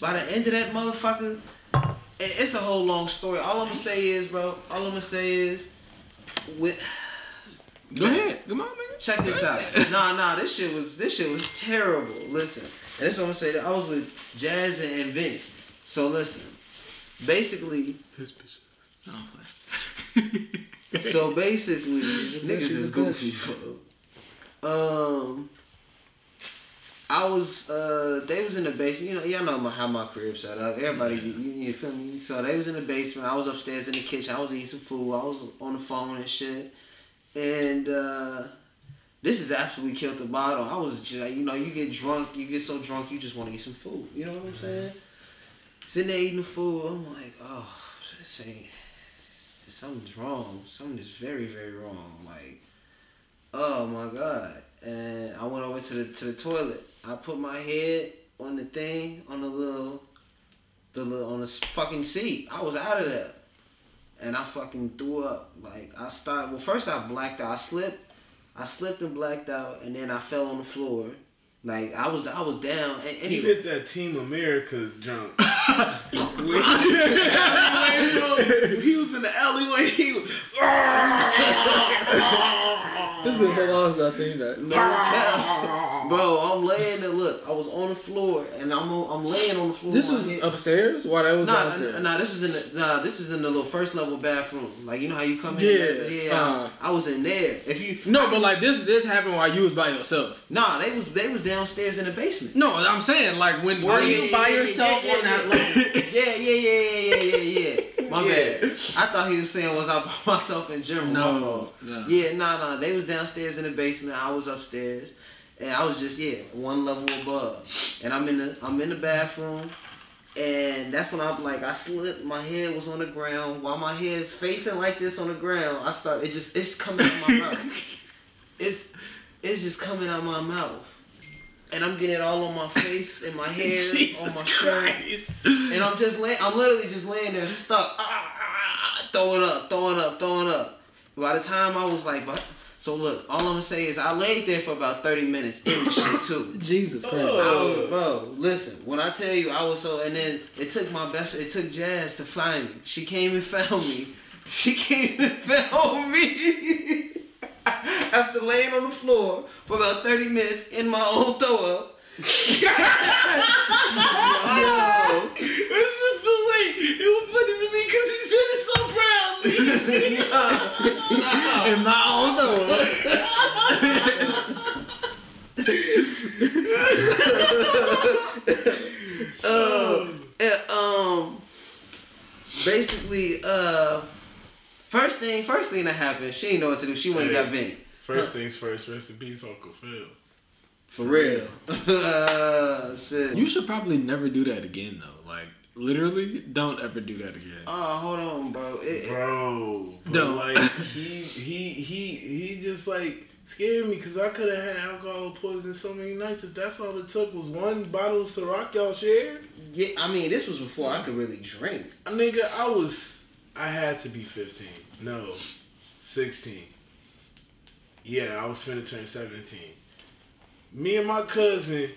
By the end of that motherfucker, it- it's a whole long story. All I'm gonna say is, bro. All I'm gonna say is, with Go ahead. Come on, man. Check this out. nah, nah, this shit was this shit was terrible. Listen, and this what I'm gonna say. That I was with Jazz and, and Vinny. So listen, basically, His bitch. No, I'm playing. So basically, niggas is goofy. Um, I was uh, they was in the basement. You know, y'all know my, how my crib set up. Everybody, you, you feel me? So they was in the basement. I was upstairs in the kitchen. I was eating some food. I was on the phone and shit. And uh, this is after we killed the bottle. I was just, you know, you get drunk, you get so drunk, you just want to eat some food. You know what I'm saying? Sitting there eating the food, I'm like, oh, this ain't, something's wrong. Something is very, very wrong. Like, oh my god. And I went over to the to the toilet. I put my head on the thing, on the little, the little, on the fucking seat. I was out of there and I fucking threw up. Like I started. Well, first I blacked out. I slipped. I slipped and blacked out, and then I fell on the floor. Like I was, I was down. You anyway, hit that Team America jump. he was in the alleyway. He was. It's been so long since I seen that. no bro, I'm laying there. Look, I was on the floor, and I'm I'm laying on the floor. This was upstairs. Why that was Nah, downstairs? nah, this was in the nah, this was in the little first level bathroom. Like you know how you come in. Yeah, yeah. uh. I, I was in there. If you No, I but like this, this happened while you was by yourself. nah, they was they was downstairs in the basement. No, I'm saying like when were yeah, you yeah, by yeah, yourself yeah, on yeah, that yeah. level? Yeah, yeah, yeah, yeah, yeah, yeah, yeah. My Yeah. bad. I thought he was saying was I by myself in general. No, no. Yeah, nah, nah. They was downstairs in the basement. I was upstairs, and I was just yeah one level above. And I'm in the I'm in the bathroom, and that's when I'm like I slipped. My head was on the ground while my head's facing like this on the ground. I start it just it's coming out my mouth. It's it's just coming out my mouth. And I'm getting it all on my face and my hair, on my Jesus shirt. And I'm just laying, I'm literally just laying there stuck, ah, ah, ah, throwing up, throwing up, throwing up. By the time I was like, but so look, all I'm gonna say is I laid there for about 30 minutes in the shit too. Jesus Christ. Oh. Bro, listen, when I tell you I was so, and then it took my best, it took Jazz to find me. She came and found me. She came and found me. After laying on the floor for about 30 minutes in my own throw up. Yo. This is the way. It was funny to me because he said it so proudly. In my own though. uh, uh, um, basically, uh, first thing, first thing that happened, she didn't know what to do. She went and got Vinny. First things first. Rest in peace, Uncle Phil. For real. uh, shit. You should probably never do that again though. Like literally, don't ever do that again. oh, hold on, bro. It, Bro, but No. like he he he he just like scared me because I could have had alcohol poisoning so many nights. If that's all it took was one bottle of Ciroc y'all shared, yeah, I mean, this was before I could really drink. Nigga, I was I had to be fifteen. No, sixteen. Yeah, I was finna turn seventeen. Me and my cousin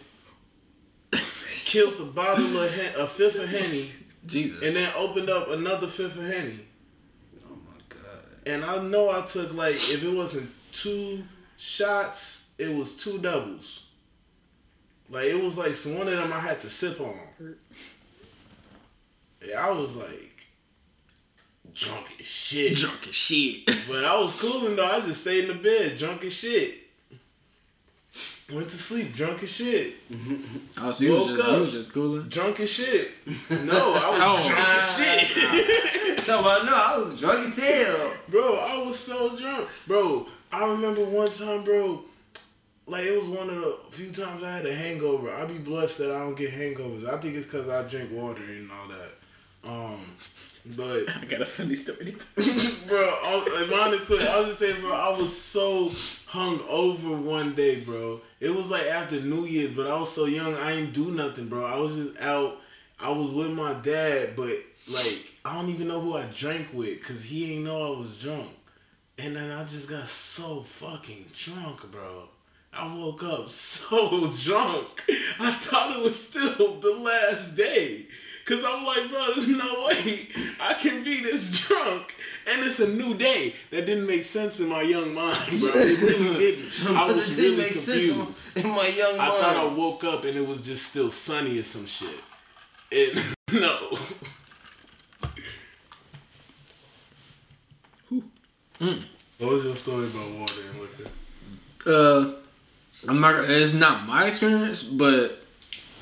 killed a bottle of hen- a fifth of henny, Jesus. and then opened up another fifth of henny. Oh my god. And I know I took like if it wasn't two shots, it was two doubles. Like it was like one of them I had to sip on. Yeah, I was like drunk as shit. drunk as shit. But I was cooling though. I just stayed in the bed, drunk as shit. Went to sleep drunk as shit. Oh, so you was Woke just, up. you was just cooling. Drunk as shit. No, I was Oh. drunk as shit. So I know I was drunk as hell. Bro, I was so drunk. Bro, I remember one time, bro, like it was one of the few times I had a hangover. I'd be blessed that I don't get hangovers. I think it's because I drink water and all that. Um, but I got a funny story. bro, I, mine is quick. I was just saying, bro, I was so hung over one day, bro. It was like after New Year's, but I was so young, I didn't do nothing, bro. I was just out. I was with my dad, but like I don't even know who I drank with, cause he ain't know I was drunk. And then I just got so fucking drunk, bro. I woke up so drunk. I thought it was still the last day. Cause I'm like, bro, there's no way I can be this drunk. And it's a new day. That didn't make sense in my young mind, bro. It really didn't. I was It didn't really make sense confused. in my- in my young I mind. thought I woke up and it was just still sunny or some shit. It no. What was your story about water and liquor? Uh, I'm not. It's not my experience, but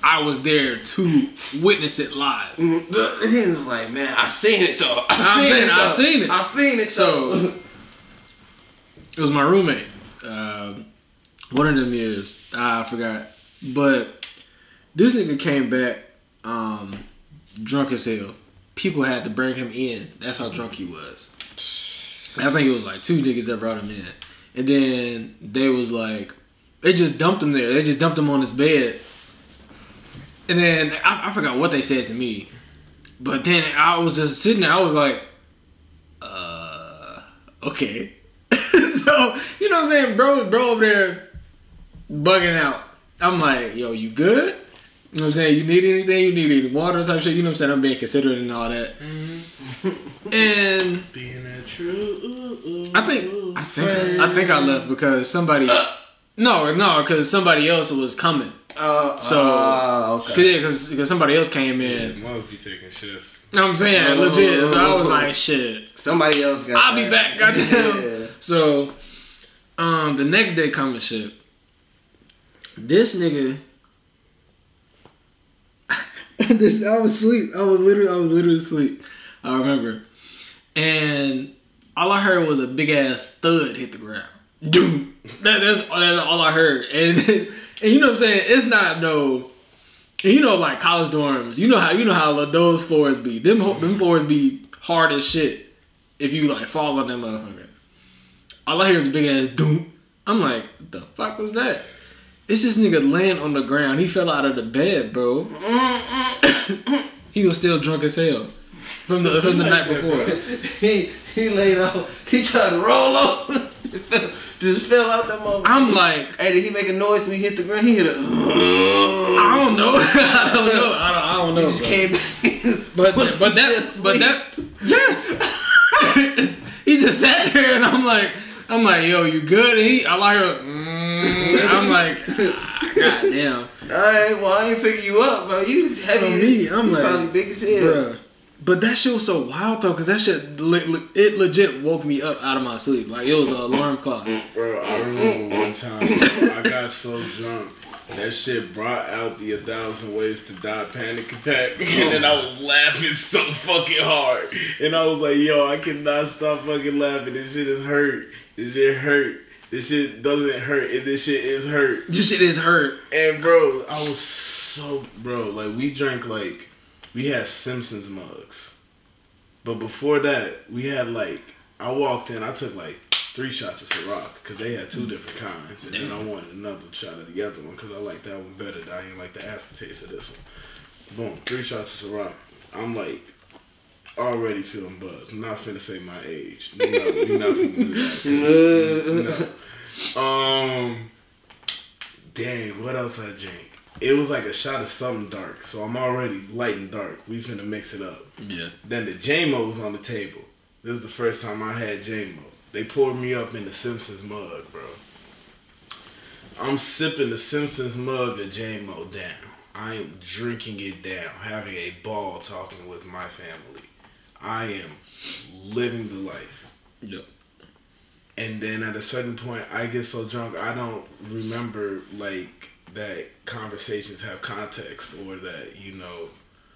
I was there to witness it live. He was like, man, I seen it though. I seen saying, it. I seen it. I seen it So- It was my roommate. Um one of them is I forgot, but this nigga came back um, drunk as hell. People had to bring him in. That's how drunk he was. I think it was like two niggas that brought him in, and then they was like, they just dumped him there. They just dumped him on his bed, and then I, I forgot what they said to me, but then I was just sitting there. I was like, uh, okay. so you know what I'm saying, bro, bro over there bugging out. I'm like, yo, you good? You know what I'm saying? You need anything? You need any water type shit? You know what I'm saying? I'm being considerate and all that. and Being that true. I think I think I think I left because somebody. No, no, because somebody else was coming. Uh, So, uh, Cause, okay. yeah, cause, 'cause somebody else came in. Must be taking shifts. You know what I'm saying? Legit. So I was like, shit. Somebody else got. I'll be back, goddamn. Yeah. So, um, the next day coming shit. This nigga. this I was asleep. I was literally I was literally asleep. I remember, and all I heard was a big ass thud hit the ground. Doom. That, that's, that's all I heard, and and you know what I'm saying? It's not no. You know, like college dorms, you know how you know how those floors be. Them them floors be hard as shit. If you like fall on that motherfucker, all I hear is big ass doom. I'm like, the fuck was that? It's this nigga laying on the ground. He fell out of the bed, bro. he was still drunk as hell from the from the night before. he he laid out. He tried to roll over. Just fell out that motherfucker. I'm like, Hey, did he make a noise when he hit the ground? He hit a. I don't know. I don't know. I don't, I don't know. He just came back. But Was but that but that yes. he just sat there and I'm like I'm like yo you good? And he I like. Mm, I'm like ah, god damn. Alright, well I ain't picking you up, bro. You heavy. Me, I'm you like, probably big as hell. Bruh. But that shit was so wild though, cause that shit le- le- it legit woke me up out of my sleep. Like it was an alarm clock. Bro, I remember one time I got so drunk. That shit brought out the a thousand ways to die panic attack. And then I was laughing so fucking hard. And I was like, yo, I cannot stop fucking laughing. This shit is hurt. This shit hurt. This shit doesn't hurt. And this shit is hurt. This shit is hurt. And bro, I was so bro, like we drank like we had Simpsons mugs. But before that, we had like I walked in, I took like three shots of Ciroc because they had two different kinds, and then I wanted another shot of the other one because I like that one better. I ain't like the aftertaste of this one. Boom, three shots of Ciroc. I'm like already feeling buzzed. I'm not finna say my age. No, we're not finna do that. no. Um, dang, what else I drink? It was like a shot of something dark, so I'm already light and dark. We finna mix it up. Yeah. Then the Jamo was on the table. This is the first time I had Jamo. They poured me up in the Simpsons mug, bro. I'm sipping the Simpsons mug of Jamo down. I am drinking it down, having a ball talking with my family. I am living the life. Yep. and then at a certain point, I get so drunk I don't remember like that conversations have context or that you know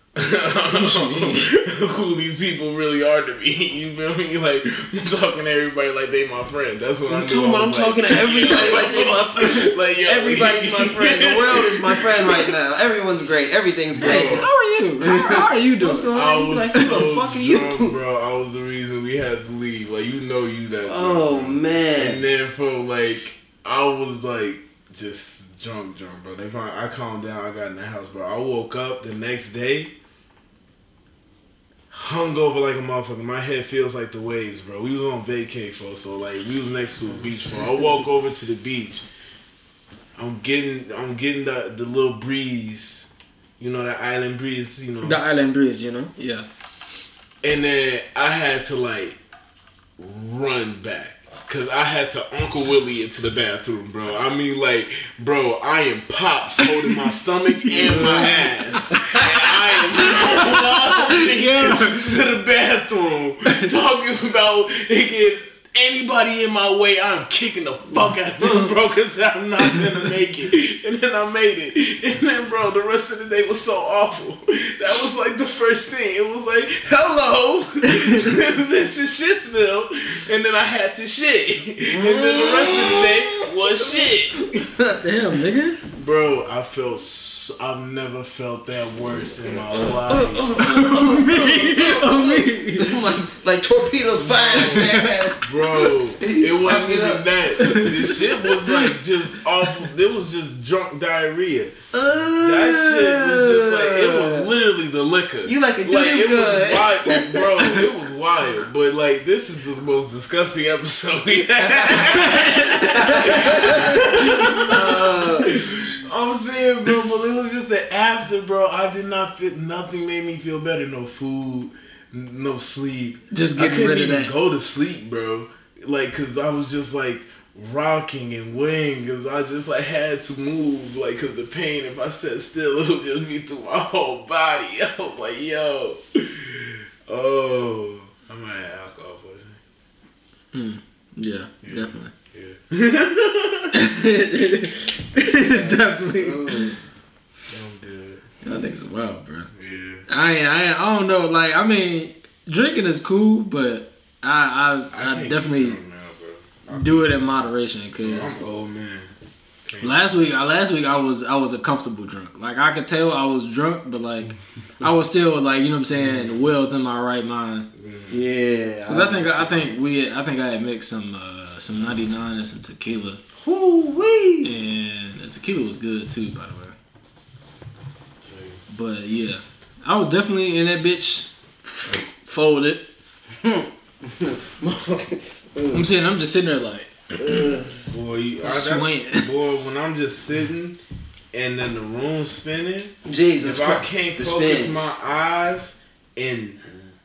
who these people really are to me. You feel me? Like I'm talking to everybody like they my friend. That's what I'm talking, I'm talking to everybody like they my friend. Like, yo, Everybody's my friend. The world is my friend right now. Everyone's great. Everything's great. How are you? How, are you doing? What's going on? You was like, so the fuck are drunk, you? bro. I was the reason we had to leave. Like you know you that. Oh drunk. man. And then for like, I was like just drunk, drunk, bro. They finally, I calmed down. I got in the house, bro. I woke up the next day, hungover like a motherfucker. My head feels like the waves, bro. We was on vacay, for so like we was next to a beach. bro. I walk over to the beach. I'm getting, I'm getting the the little breeze. You know the island breeze. You know The island breeze, you know? Yeah. and then I had to like run back. Cause I had to Uncle Willie into the bathroom, bro. I mean, like, bro, I am pops holding my stomach and my ass, and I am Yeah. to the bathroom talking about nigga, anybody in my way. I'm kicking the fuck out of them, bro, cause I'm not gonna make it. And then I made it, and then, bro, the rest of the day was so awful. That was like the first thing. It was like, hello, this is Shitsville, and then I had to shit, and then the rest of the day was shit. Damn, nigga. Bro, I felt. So, I've never felt that worse in my uh, uh, life. Me, uh, me, like, like torpedoes firing at. Bro, it wasn't even that. The shit was like just awful. It was just drunk diarrhea. That shit was just like it was literally the liquor. You like a like it good. was wild, bro. It was wild. But like this is the most disgusting episode we had. I'm saying, bro, but it was just the after, bro. I did not feel nothing made me feel better. No food, no sleep. Just I couldn't rid of even that. go to sleep, bro. Like, cause I was just like rocking and weighing, cause I just like had to move, like, cause the pain. If I sat still, it would just be through my whole body. I was like, yo, oh, I might have alcohol poisoning. Hmm. Yeah, definitely. Yeah, definitely. Ooh. I'm good. Y'all niggas are wild, bro. Yeah. I ain't, I ain't, I don't know. Like, I mean, drinking is cool, but I I, I, can't definitely now, do it in moderation. Cause I'm old man. Can't- last week, I last week I was I was a comfortable drunk. Like I could tell I was drunk, but like I was still like you know what I'm saying, well within my right mind. Yeah. Cause I think I think we I think I had mixed some uh, some 99 and some tequila, Woo-wee. and the tequila was good too, by the way. So, But yeah, I was definitely in that bitch folded. Motherfucker. I'm saying I'm just sitting there like boy, you, I, boy, when I'm just sitting and then the room spinning, Jesus if I can't The focus spins. my eyes in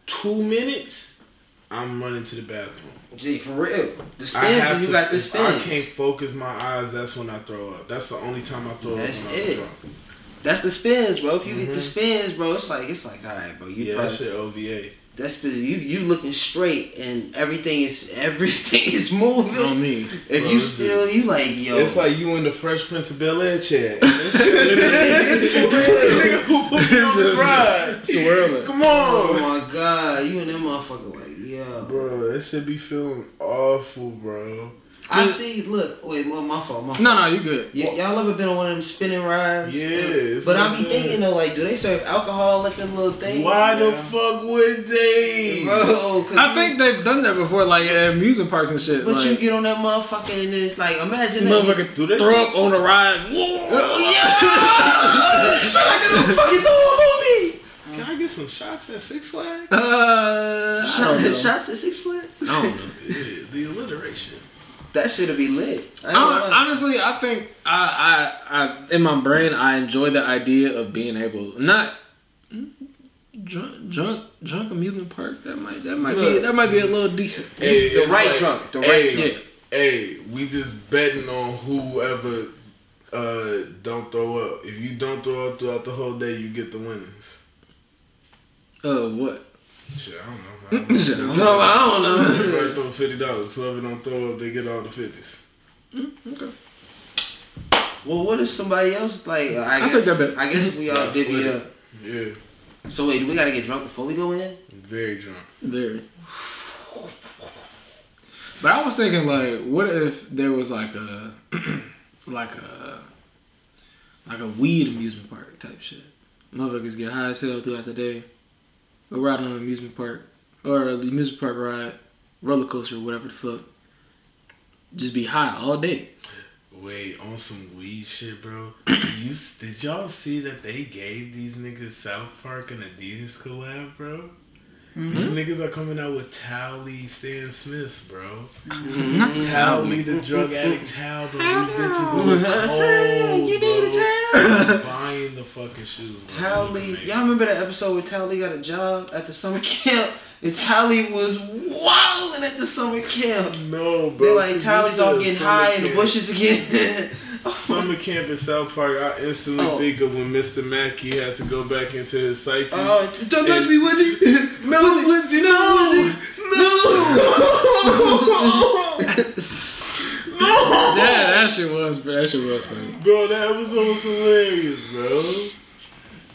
two minutes, I'm running to the bathroom. Gee, for real. The I spins and you to. got the if I can't focus my eyes. That's when I throw up. That's the only time I throw That's up. When it. That's the spins, bro. If you get the mm-hmm. spins, bro, it's like it's like all right, bro. You Yeah, probably, that shit OVA. that's you you looking straight and everything is everything is moving. on me. if Bro, you this still you like yo, It's like you in the Fresh Prince of Bel Air chair. And this shit literally- Nigga, who put me on this ride? Swirling. Come on. oh my god, you and that motherfucker like yo. bro. That should be feeling awful, bro. I see. Look, wait, my, my fault. My fault. No, no, you good. Y- y'all ever been on one of them spinning rides? Yeah, But I be that. thinking though, like, do they serve alcohol like them little things? Why the fuck would they? Bro, 'cause I you- think they've done that before, like at amusement parks and shit. But like, you get on that motherfucker and then, like, imagine that. motherfucker Do they throw up on the ride. Yeah! Oh, shit, I got no fucking throw up on me. Can I get some shots at Six Flags? Uh, Shots, shots at Six Flags. I don't know. Yeah, the alliteration. that should have be lit. I ain't Hon- gonna lie. honestly, I think I, I, I, in my brain, I enjoy the idea of being able not drunk, drunk, drunk amusement park. That might, that might be, that might be a little decent. Hey, the it's right drunk, the right hey, drunk. Yeah. Hey, we just betting on whoever uh, don't throw up. If you don't throw up throughout the whole day, you get the winnings. Uh, what? Shit, I don't know. I don't know. No, I don't know. Everybody throw fifty dollars. Whoever don't throw up, they get all the fifties. Okay. Well, what if somebody else like? I I'll guess, take that bet. I guess if we all Yeah, divvy split it. up. Yeah, So wait, do we gotta get drunk before we go in? very drunk. Very. But I was thinking, like, what if there was like a, like a, like a weed amusement park type shit? Motherfuckers get high as hell throughout the day, go ride on an amusement park or the amusement park ride, roller coaster, whatever the fuck. Just be high all day. Wait, on some weed shit, bro. Did you did y'all see that they gave these niggas South Park and Adidas collab, bro? Mm-hmm. These niggas are coming out with Towelie Stan Smiths, bro. Mm-hmm. Not Towelie the drug addict Tal, bro. These bitches look cold, You bro. need a towel. I'm buying the fucking shoes. Towelie, y'all remember that episode where Towelie got a job at the summer camp and Towelie was wilding at the summer camp. No, bro. They like Towelie's off getting high in the bushes again. Summer camp in South Park, I instantly Oh. think of when Mr. Mackey had to go back into his psyche. Oh, don't touch me, Woodsy. no, Woodsy, no, Yeah, that shit was, bro. that shit was funny. Bro, that episode was hilarious, bro.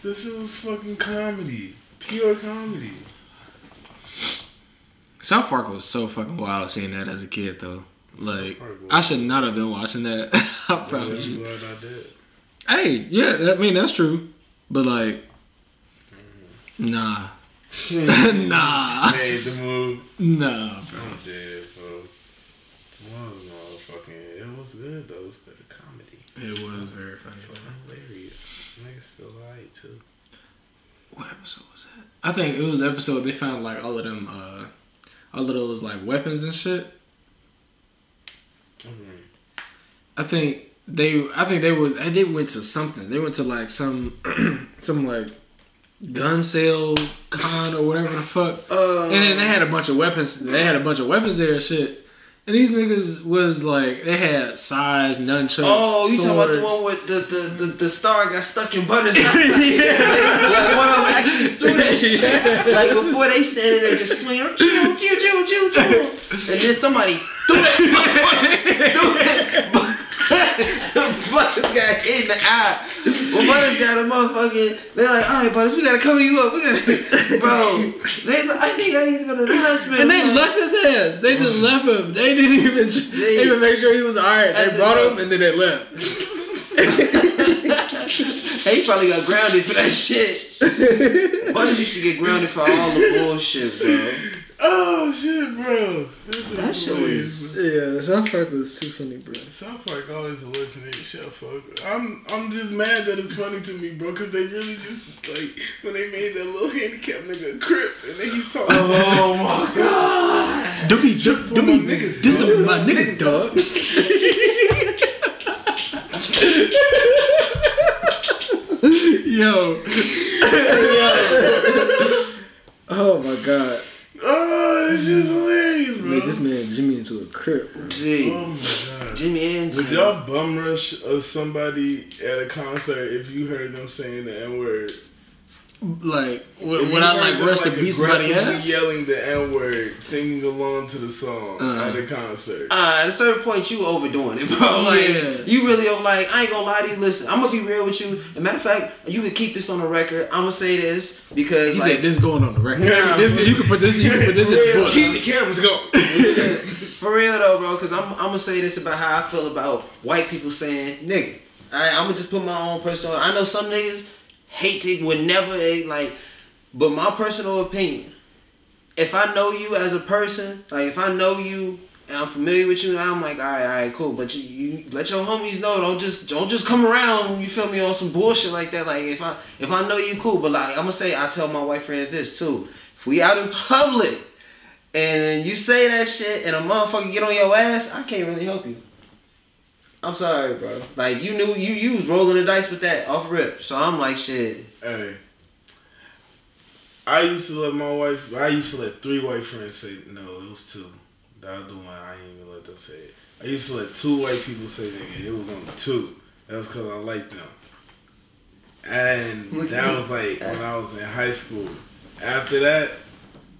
This shit was fucking comedy. Pure comedy. South Park was so fucking wild seeing that as a kid though. Like I should not have been watching that. I promise I'm you. glad I did. Hey, yeah, I mean that's true, but like, mm-hmm. nah, nah, Made the move. nah, bro. I'm dead, bro. Was motherfucking. It was good though. It was good comedy. It was very funny. Hilarious. Niggas still alright too. What episode was that? I think it was the episode they found like all of them, uh, all of those like weapons and shit. Mhm. I think they, I think they were, they went to something. They went to like some, some like gun sale con or whatever the fuck. Uh, And then they had a bunch of weapons. They had a bunch of weapons there and shit. And these niggas was like, they had sais, nunchucks. Oh, you talking about the one with the, the, the, the star got stuck in Butter's yeah. like one of them actually threw that shit. Like before they standing there just swinging, choo, choo, choo, choo, choo. And then somebody threw that threw that. Butters got hit in the eye. Well, Butters got a motherfucking. They're like, all right, Butters, we gotta cover you up. We gotta, bro. They like, I think I need to go to the hospital. And they bro. left his ass. They just mm-hmm. left him. They didn't even they didn't even make sure he was alright. They brought bro. him and then they left. Hey, he probably got grounded for that shit. Butters used to get grounded for all the bullshit, bro. Oh shit, bro. That shit hilarious, was- Yeah, South Park was too funny, bro. South Park always a legendary show, fuck. I'm I'm just mad that it's funny to me, bro, because they really just like when they made that little handicap nigga a crip and then he talking. Oh my god. Don't be, Jump don't on be, my niggas, this is my niggas, dog. Yo. Yo. oh my god. Oh, this is hilarious, bro. Made this man Jimmy into a crip, bro. Gee, Oh my god. Jimmy and Would y'all bum rush uh, somebody at a concert if you heard them saying the N word? Like, would, would I like rush to beat somebody ass? yelling the N word, singing along to the song Uh. at a concert? Uh, at a certain point, you overdoing it, bro. Like, Yeah. you really are like, I ain't gonna lie to you. Listen, I'm gonna be real with you. As a matter of fact, you can keep this on the record. I'm gonna say this because, He like, said this going on the record. Nah. This, you can put this. You can put this in the Keep the cameras going. For real though, bro, because I'm, I'm gonna say this about how I feel about white people saying nigga. Alright, I'm gonna just put my own personal. I know some niggas hate it, would never eh, like, but my personal opinion. If I know you as a person, like if I know you and I'm familiar with you, I'm like, all right, all right, cool. But you, you let your homies know. Don't just don't just come around. You feel me on some bullshit like that. Like if I if I know you, cool. But like I'm gonna say, I tell my white friends this too. If we out in public and you say that shit and a motherfucker get on your ass, I can't really help you. I'm sorry, bro. Like you knew you you was rolling the dice with that off rip. So I'm like shit. Hey. I used to let my wife. I used to let three white friends say no. It was two. The other one, I ain't even let them say it. I used to let two white people say nigga. It was only two. That was because I liked them. And that was like when I was in high school. After that,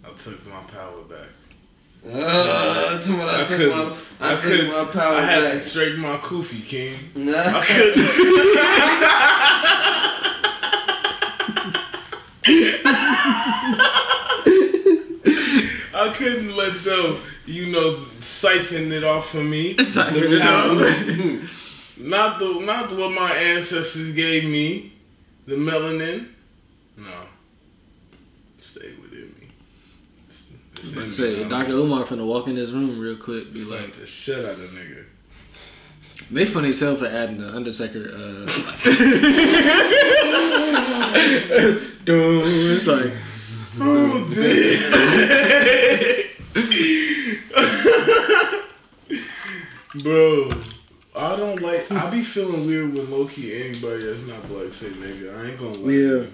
I took my power back. Uh, to I, I took couldn't. my, I, I took couldn't. my power I had back. to straighten my kufi, King. Nah. I couldn't. I couldn't let them, you know, siphon it off of me. Siphon The it off. not the, not what my ancestors gave me. The melanin. No. Stay within me. It's Say. Dr. Umar finna walk in this room real quick. Be like, the shit out of nigga. they funny as hell for adding the Undertaker. Uh, Dude, it's like, Oh, damn. Bro, I don't like. I be feeling weird with Loki. anybody that's not black say nigga. I ain't gonna lie. Yeah.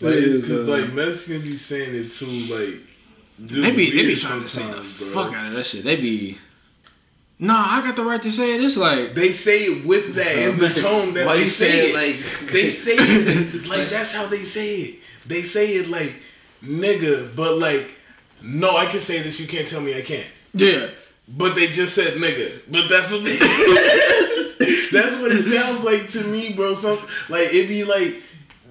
Like, cause uh, like Mexicans be saying it too, like. They be they be trying to say the bro. fuck out of that shit. They be, nah, I got the right to say it. It's like, They say it with that in the tone that they say it like- they say it like that's how they say it. They say it like nigga, but like no, I can say this. You can't tell me I can't. yeah. But they just said nigga. But that's what they That's what it sounds like to me, bro. Some like it be like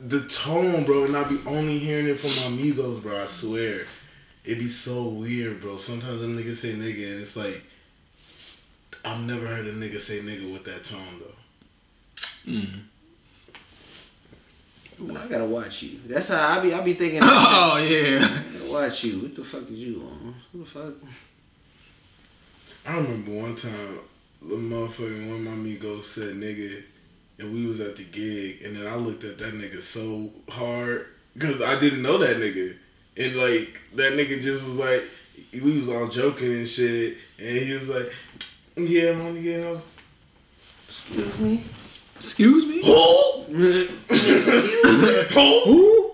the tone, bro, and I be only hearing it from my amigos, bro. I swear. It be so weird, bro. Sometimes them niggas say nigga and it's like I've never heard a nigga say nigga with that tone though. Mm. Ooh, I gotta watch you. That's how I be. I be thinking. Oh yeah. I gotta watch you. What the fuck is you on? Who the fuck? I remember one time, the motherfucking one of my amigos said nigga, and we was at the gig, and then I looked at that nigga so hard because I didn't know that nigga, and like that nigga just was like, we was all joking and shit, and he was like, yeah, my nigga, and I was, Excuse me. Excuse me. who? who?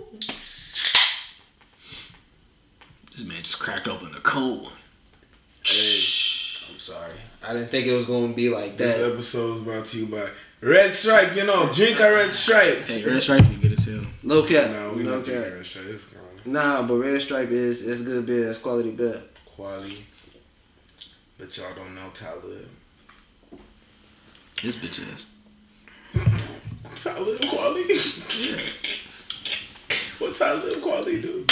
This man just cracked open a cold one. I'm sorry. I didn't think it was gonna be like that. This episode is brought to you by Red Stripe. You know, drink a Red Stripe. Hey, Red Stripes be good as hell. No cap. No, we no not drinking cap. Red Stripe. It's gone. Nah, but Red Stripe is it's good beer. It's quality beer. Quality. But y'all don't know Talib. This bitch ass. Talib Kweli. yeah. what Talib Kweli do?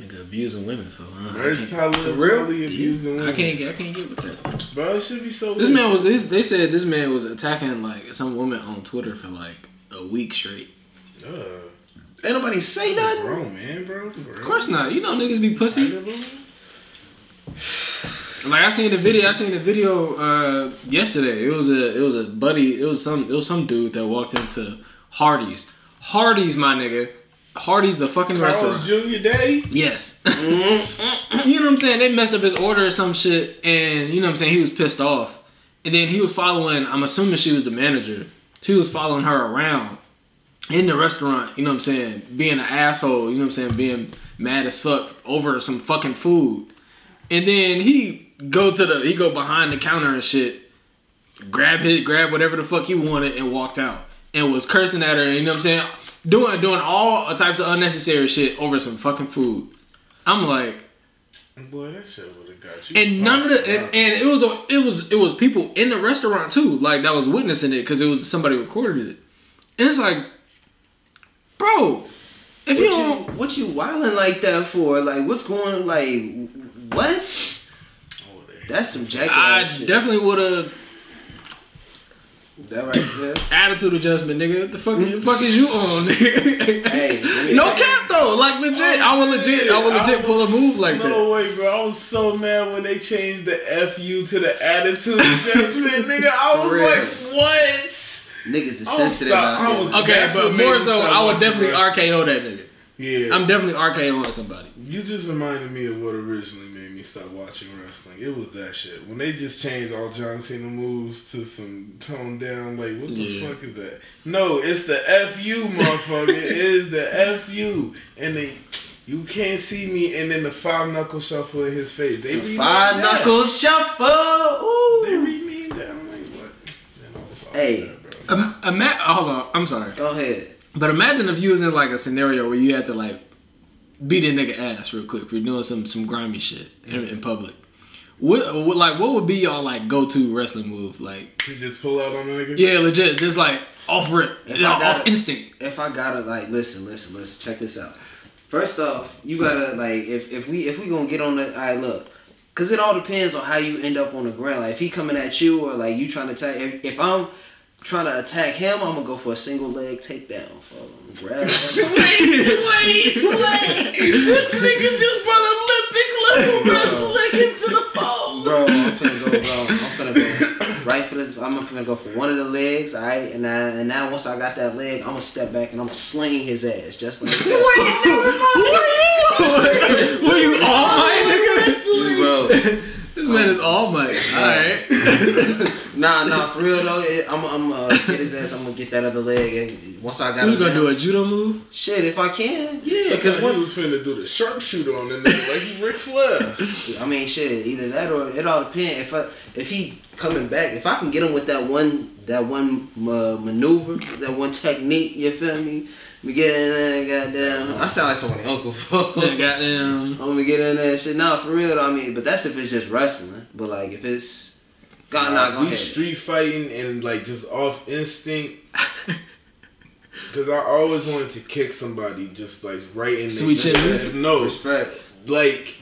Nigga abusing women for huh? Where's Talib real? Kweli abusing I women? can't get I can't get with that. Bro, it should be so. This man was this, they said this man was attacking like some woman on Twitter for like a week straight. Uh, Ain't nobody say nothing. Bro, man, bro. Of course not. You know niggas be pussy. Like I seen the video. I seen the video uh, yesterday. It was a it was a buddy. It was some it was some dude that walked into Hardee's. Hardee's, my nigga. Hardee's, the fucking restaurant. Carl's Junior Day. Yes. you know what I'm saying? They messed up his order or some shit, and you know what I'm saying? He was pissed off. And then he was following, I'm assuming she was the manager. She was following her around in the restaurant, you know what I'm saying? Being an asshole, you know what I'm saying? Being mad as fuck over some fucking food. And then he go to the, he go behind the counter and shit, grab his, grab whatever the fuck he wanted and walked out. And was cursing at her, you know what I'm saying? Doing, doing all types of unnecessary shit over some fucking food. I'm like, Boy, that shit would have got you. and none of the and, and it was a, it was it was people in the restaurant too like that was witnessing it because it was somebody recorded it and it's like bro if What you you don't what you wilding like that for? Like what's going like what? Oh, That's some jackass shit. definitely would have that right there. attitude adjustment nigga what the fuck, the fuck is you on nigga? Hey, no hey. cap though like legit I would legit I would legit pull a move like no that No way, bro. I was so mad when they changed the FU to the attitude adjustment, nigga. I was For real. like, what? Niggas is I was sensitive stop- I was- okay That's but more so I would definitely. RKO that nigga Yeah. I'm definitely RKOing somebody You just reminded me of what originally made me stop watching wrestling. It was that shit. When they just changed all John Cena moves to some toned down, like, what the Yeah. fuck is that? No, it's the FU, motherfucker. it is the FU. And they, you can't see me, and then the five knuckle shuffle in his face. They renamed Five that. knuckles shuffle. They Ooh. renamed that. I'm like, what? Then I was off Hey. that, bro. um, ima- hold on I'm sorry Go ahead. But imagine if you was in like a scenario where you had to like beat a nigga ass real quick for doing some some grimy shit in, in public. What, what like what would be y'all like go to wrestling move? Like You just pull out on the nigga. yeah, legit, just like off rip, If you know, I off instinct. if I gotta like listen, listen, listen, check this out. First off, you gotta like if if we if we gonna get on the I right, look, cause it all depends on how you end up on the ground. Like if he coming at you or like you trying to attack. If, if I'm trying to attack him, I'm gonna go for a single leg takedown. For him. Grab. wait, wait, wait! This nigga just brought Olympic level wrestling into the fold. bro, I'm finna go, bro. I'm finna go right for the. I'm finna go for one of the legs, all right. And I, and now once I got that leg, I'm gonna step back and I'm gonna sling his ass just like that. Were you all might, nigga? bro. This man is all might. All right. Nah, nah, for real though, it, I'm, I'm uh, get his ass. I'm gonna get that other leg, and once I got You him gonna down- do a judo move? shit if I can, yeah. Because Because he what was finna do the sharpshooter on the nigga like he Ric Flair. I mean, shit, either that or it all depends. If I if he coming back, if I can get him with that one that one uh, maneuver, that one technique, you feel me? We get in there, goddamn. I sound like somebody's uncle. Yeah, goddamn. I'm gonna get in there and shit. Nah, for real. though, I mean, but that's if it's just wrestling. But like if it's God, nah, If we ahead. street fighting and like just off instinct. Cause I always wanted to kick somebody just like right in the Sweet chin chest. music? No, Respect. like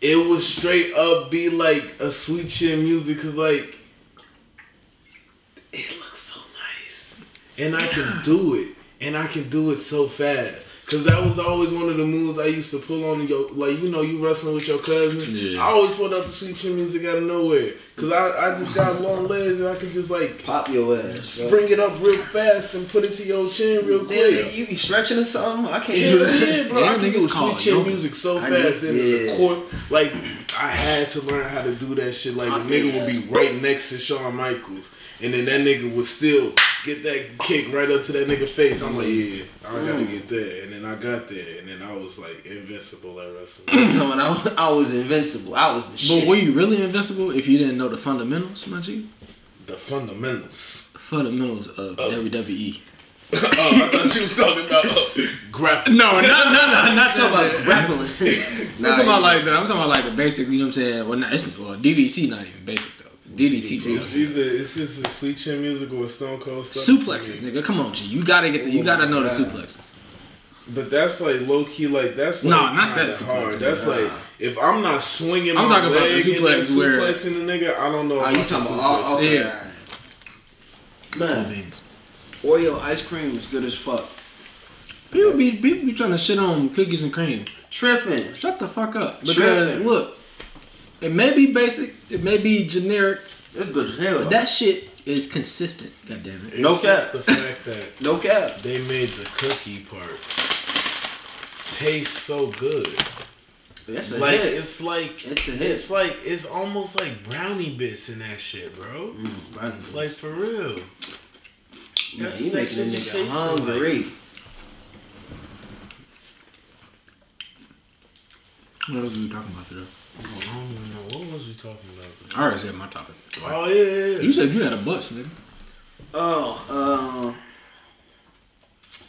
it would straight up be like a sweet chin music because like it looks so nice and I can do it and I can do it so fast because that was always one of the moves I used to pull on your like you know you wrestling with your cousin Yeah. I always pulled out the sweet chin music out of nowhere because I, I just got long legs and I could just like Pop your ass, bro. spring it up real fast and put it to your chin real Damn, quick. you be stretching or something? I can't Yeah, do that. yeah, bro. Yeah, I can niggas do sweet call it chin yoga. music so I fast need- in yeah. the court. Like I had to learn how to do that shit. Like the nigga would be right next to Shawn Michaels, and then that nigga would still get that kick right up to that nigga face. I'm like, yeah, I gotta get there, and then I got there, and then I was like invincible at wrestling. I, was- I was invincible. I was the shit. But were you really invincible if you didn't know the fundamentals, my G? the fundamentals. The fundamentals of. WWE. oh, I thought you was talking about uh, grappling. No, not no, no, not talking talking about about. grappling. I'm talking about like the, I'm talking about like the basic. You know what I'm saying? Well, not, it's, well, DDT not even basic though. DDT. It's either it's just a sweet chin music or a Stone Cold stuff. Suplexes, nigga. Come on, G. You gotta get the. You oh gotta know the suplexes. But that's like low key, like that's like No, not that kinda suplex, hard. That's like if I'm not swinging I'm my talking about the leg and suplex where- suplexing the nigga, I don't know. Oh, you talking about? Oh, suplex. okay. Yeah. Man, beans. Oreo ice cream is good as fuck. People be people be trying to shit on cookies and cream. Tripping. Shut the fuck up. Because Tripping. look, it may be basic, it may be generic, It's good as hell. but that shit is consistent. God damn it. It's No just cap. the fact that no cap. they made the cookie part taste so good. That's a Like hit. it's like It's a hit. It's like it's almost like brownie bits in that shit, bro. Mm, brownie bits. Like for real. Man, That's you making a nigga tasting hungry. What else we talking about today? I don't even know what was we talking about. I already said my topic. Oh yeah, yeah, yeah. You said you had a bunch, nigga. Oh, uh,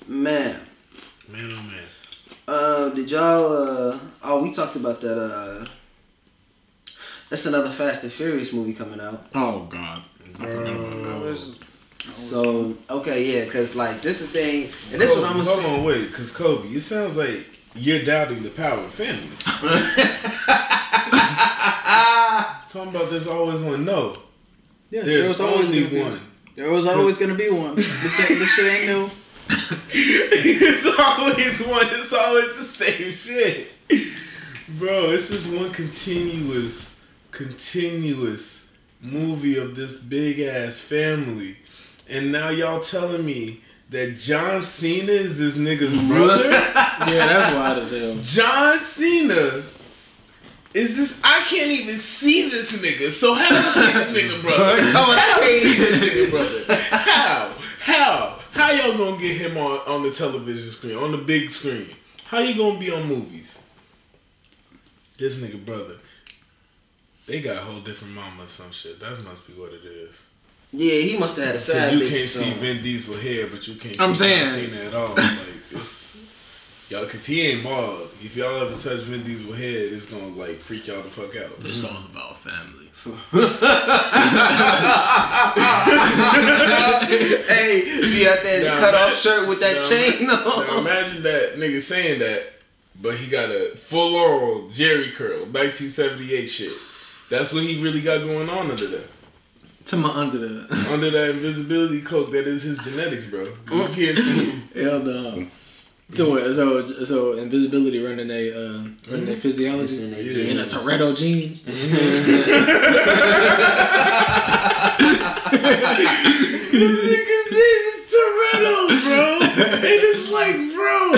man. man, oh man. Uh, did y'all? Uh, oh, we talked about that. Uh, that's another Fast and Furious movie coming out. Oh God. Bro. So okay, yeah, cause like this the thing, and this is what I'm gonna Hold say. on, wait, because Kobe, it sounds like you're doubting the power of family. Talking about there's always one. No, Yeah, there there's was always only gonna be one. There was always gonna be one. This, ain't, this shit ain't new. it's always one. It's always the same shit, bro. It's just one continuous, continuous movie of this big ass family, and now y'all telling me that John Cena is this nigga's brother. Yeah, that's wild as hell. John Cena is this? I can't even see this nigga. So how do I see this nigga brother? How do I see this nigga brother? How? How? How y'all gonna get him on on the television screen on the big screen? How you gonna be on movies? This nigga brother. They got a whole different mama or some shit. That must be what it is. Yeah, he must have had a Cause side you bitch can't see something. Vin Diesel hair, but you can't I'm see saying. John Cena at all. Like it's y'all, cause he ain't bald. If y'all ever touch Vin Diesel head, it's gonna like freak y'all the fuck out. It's all about family. hey, he out there in the Now cut off shirt with that now chain Now on. imagine that nigga saying that, but he got a full on Jheri curl, 1978 shit. That's what he really got going on under there. To my under the Under that invisibility cloak, that is his genetics, bro. You Mm. can't see him. hell no. So what? So so invisibility running a uh, running their physiology It's in their Yeah. in a genes. Toretto jeans. Nigga's name is Toretto, bro. And it's like, bro,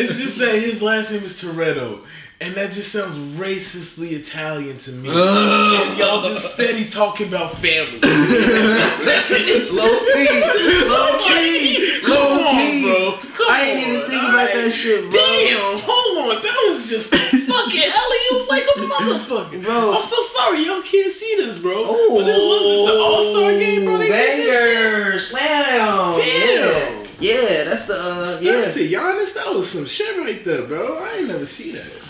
it's just that his last name is Toretto. And that just sounds racistly Italian to me. and y'all just steady talking about family. Low key, low key, Come low on, key. bro. Come I ain't even think about that shit, bro. Damn, hold on. That was just a fucking alley oop like a motherfucker. Bro. I'm so sorry. Y'all can't see this, bro. Oh, but it looks the All Star game, bro. They did this shit. banger, slam. Damn. Yeah, yeah, that's the uh, Steph yeah. to Giannis, that was some shit right there, bro. I ain't never seen that.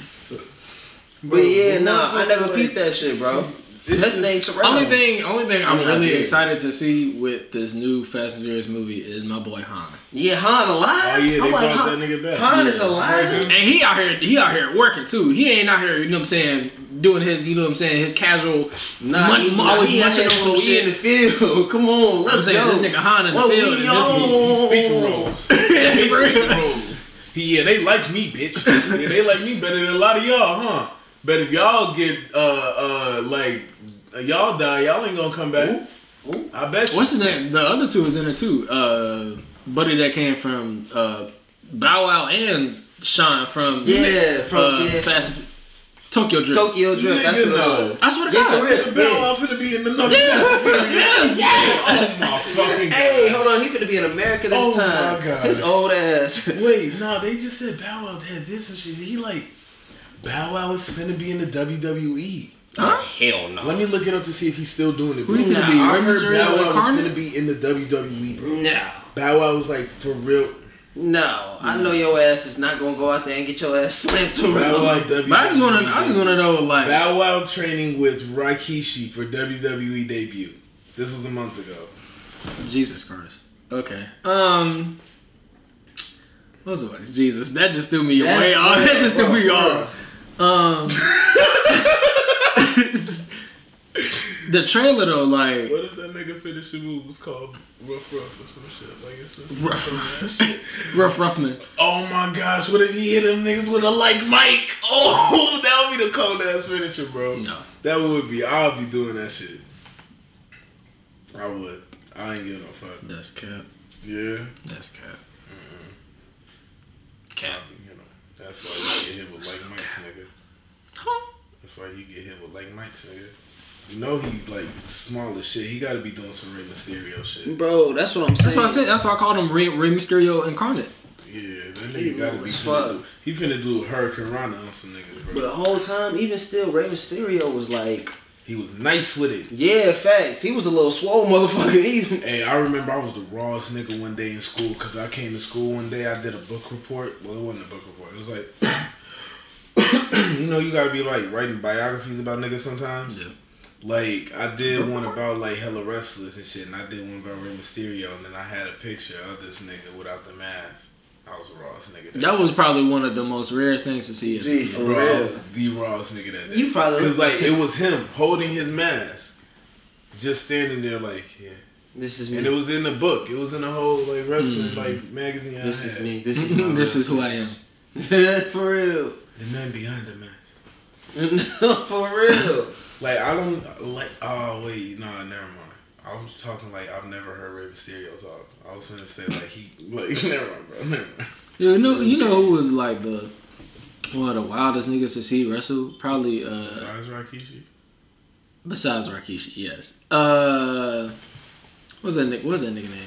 But yeah, Bro, nah, I never motherfucker, peeped that shit, bro. It's That's just- Only thing, only thing I'm mean, I really excited to see with this new Fast and Furious movie is my boy Han. Yeah, Han alive. Oh yeah, they I'm like, brought Han, that nigga back. Han is alive. And he out here, he out here working too. He ain't out here, you know what I'm saying, doing his, you know what I'm saying, his casual. Nah, mun- he, nah, always he out munching here, on some so he in the field. Come on, let's I'm saying this nigga Han in the What field we in this movie. on? He speaking roles. He speaking roles. He, yeah, they like me, bitch. Yeah, they like me better than a lot of y'all, huh? But if y'all get uh uh like uh, y'all die, y'all ain't gonna come back. I bet you. What's his name? The other two is in it too. Uh, buddy that came from uh, Bow Wow and Sean from Yeah, from uh, yeah, Fast Tokyo Drift. Tokyo Drift. That's Nigga, what no. it was. I swear to Yeah, God. for real. The Bow Wow finna be in another Fast and Furious. Oh my fucking god. Hey, hold on. He finna be in America this Oh, my time. gosh. His old ass. Wait, nah, they just said Bow Wow had did some shit. He like Bow Wow is finna be in the WWE. Huh? Hell no. Let me look it up to see if he's still doing it. Who he finna be? I heard Mysterio Bow Wow was incarnate? finna be in the WWE, bro. No. Bow Wow was like for real. No. I know your ass is not gonna go out there and get your ass slammed Bow Wow around. WWE. But I just want to, I just want to know, like, Bow Wow training with Rikishi for WWE debut. This was a month ago. Jesus Christ. Okay. Um. What was it? Jesus, that just threw me That's way off. That just threw me off. Um. the trailer though, like, What if that nigga finishing move was called Rough Rough or some shit? Like it's Rough some shit. Rough Ruffman. Oh my gosh, what if he hit them niggas with a like Mike? Oh, that would be the cold ass finisher, bro. No. That would be. I'll be doing that shit. I would. I ain't giving no fuck. That's cap. Yeah. That's cap. Cap. You know, that's why you get hit with like Mike's nigga. Huh? That's why you get hit with like Mike's nigga. You know he's like small as shit. He got to be doing some Rey Mysterio shit. Bro, that's what I'm saying. That's what I said. That's why I called him Rey, Rey Mysterio incarnate. Yeah, that He nigga got to be. was Finna do, he finna do a hurricanrana on some niggas, bro. But the whole time, even still, Rey Mysterio was like, he was nice with it. yeah, facts. He was a little swole motherfucker. Even. Hey, I remember I was the rawest nigga one day in school because I came to school one day. I did a book report. Well, it wasn't a book report. It was like, you know, you gotta be like writing biographies about niggas sometimes. Yeah. Like I did one about like hella wrestlers and shit, and I did one about Rey Mysterio, and then I had a picture of this nigga without the mask. I was the rawest nigga. That was probably one of the most rarest things to see. As a Gee, kid. for Bro, I real. was the rawest nigga that day. You probably Cause like it was him holding his mask, just standing there like yeah. This is me. And it was in the book. It was in the whole like wrestling mm. like magazine. I this is had. me. This is my this is who I am. am. For real. The man behind the mask. For real. Like I don't like. Oh wait, nah, never mind. I was talking like I've never heard Rey Mysterio talk. I was gonna say like he like never mind, bro. Never mind. You know, you know who was like the one of the wildest niggas to see wrestle? Probably uh Besides Rikishi. besides Rikishi, yes. Uh what's that nigga what's that nigga name?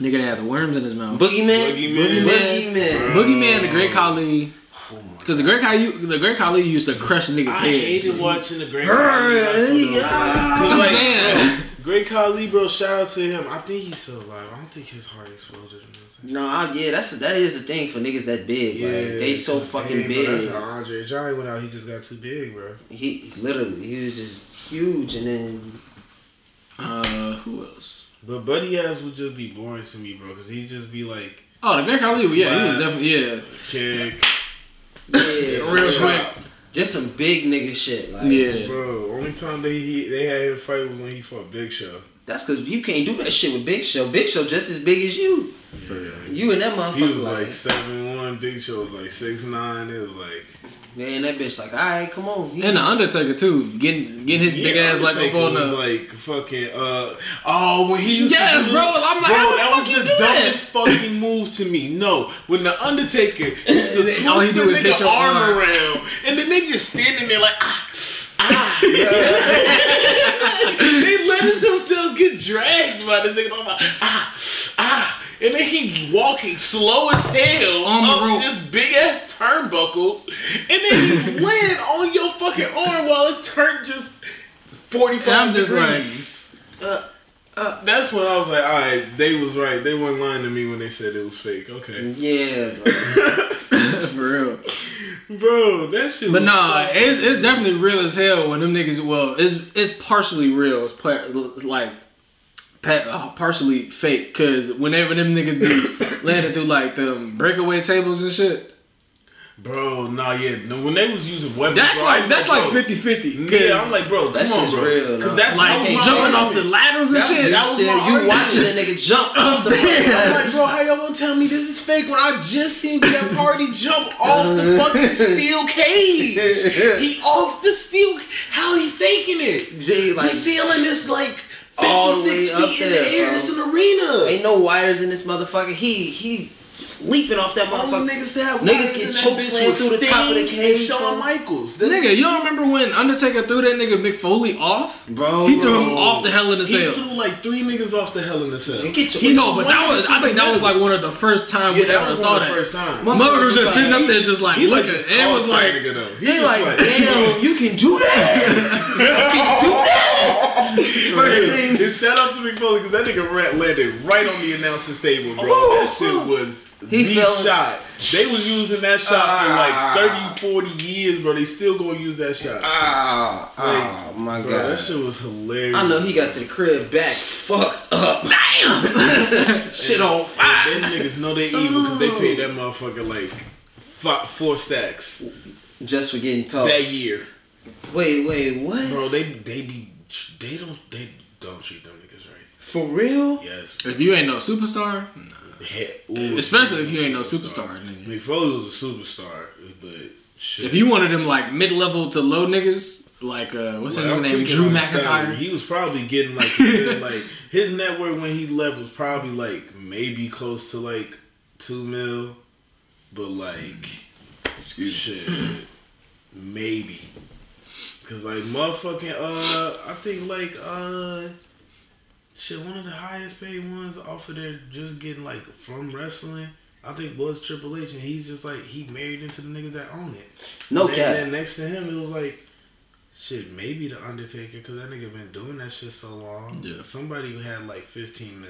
Nigga that had the worms in his mouth. Boogeyman. Boogeyman. Boogeyman. Boogeyman, the Great Khali. Oh Because the Great Khali, the Great Khali used to crush niggas' I heads. hated watching the Great Brr, Khali wrestle, yeah. I'm saying. Great Khali, bro. Shout out to him. I think he's still alive. I don't think his heart exploded or nothing. No, I, yeah, that's that is the thing for niggas that big. like, they so fucking dang, big. Bro, that's how Andre Johnny went out. He just got too big, bro. he literally he was just huge, and then Uh, who else? But Buddy ass would just be boring to me, bro, because he'd just be like Oh, the Great Khali. Yeah, he was definitely yeah. kick, yeah, Real quick. Just some big nigga shit. Like, Yeah. bro. Only time they he, they had him fight was when he fought Big Show. that's because you can't do that shit with Big Show. Big Show just as big as you. Yeah. You and that motherfucker. He was like, like seven one. Big Show was like six nine. It was like man, that bitch like, all right, come on. He- And the Undertaker too, getting getting his big Yeah, ass like up Undertaker on was the. like fucking uh oh when he used Yes, to do, bro, I'm like, bro how the that fuck was you the do that? dumbest fucking move to me. No, when the Undertaker used to And twist then all he the do is hit nigga your arm arm. around, and then they just standing there like ah. ah. they letting themselves get dragged by this nigga. I'm like, ah, ah. And then he walking slow as hell On the up rope. this big ass turnbuckle, and then he land on your fucking arm while it's turned just forty And I'm just degrees. uh, uh, that's when I was like, all right, they was right. They weren't lying to me when they said it was fake. Okay, yeah, bro. For real. bro, that shit. But was nah, so it's, it's definitely real as hell when them niggas. Well, it's it's partially real. It's pla- like pa- partially fake because whenever them niggas be landing through like them breakaway tables and shit, Bro, nah, yeah. When they was using weapons, that's bro, like that's like bro, 50 50. Yeah, I'm like, bro, That come on, bro. real, Because that's like that was my jumping off the ladders and That- shit. that was Still, my you watching that nigga jump I'm off the saying. I'm like, bro, how y'all gonna tell me this is fake when I just seen Jeff Hardy jump off the fucking steel cage? He off the steel. How he faking it? G, like the ceiling is like All the way up feet in there, the air. bro. It's an arena. ain't no wires in this motherfucker. He he leaping off that All motherfucker. niggas to have Niggas get in choke bitch slammed through the top of the cage, And Shawn. Michaels. Them- Nigga, you don't remember when Undertaker threw that nigga Mick Foley off? Bro, he threw him off the Hell in a He Cell. threw like three niggas off the Hell in the Cell. Get your He know, but that was I think that was like one of the first time Yeah, we ever saw that. first time. Motherfucker was just sitting up there just like looking just and was like, nigga. He like, damn, you can do that. you can do that. First thing, And shout out to Mick Foley because that nigga rat landed right on the announcer's table, bro. Ooh. that shit was He the fell- shot. They was using that shot Ah. for like 30, 40 years, bro. They still gonna use that shot. ah, oh my Bro, god. that shit was hilarious. I know he got to the crib back fucked up. Damn, shit on fire. And them niggas know they evil because they paid that motherfucker like fi- four stacks Just for getting tossed. that year, Wait, wait, what? bro. They they be they don't they don't treat them niggas right. For real? Yes, if you ain't no superstar, He- ooh, especially if you ain't no superstar, nigga. Mick Foley was a superstar, but shit. If you one of them like mid level to low niggas, like uh, what's Like, that I'm name? tweaking Drew on his salary. McIntyre. He was probably getting like getting, like his net worth when he left was probably like maybe close to like two mil, but like Excuse shit, maybe. Cause like motherfucking uh, I think like uh, shit one of the highest paid ones off of there just getting like from wrestling. I think was Triple H, and he's just like he married into the niggas that own it. No and then, cap. then next to him, it was like, shit, maybe the Undertaker, because that nigga been doing that shit so long. Yeah. Somebody who had like 15 mil.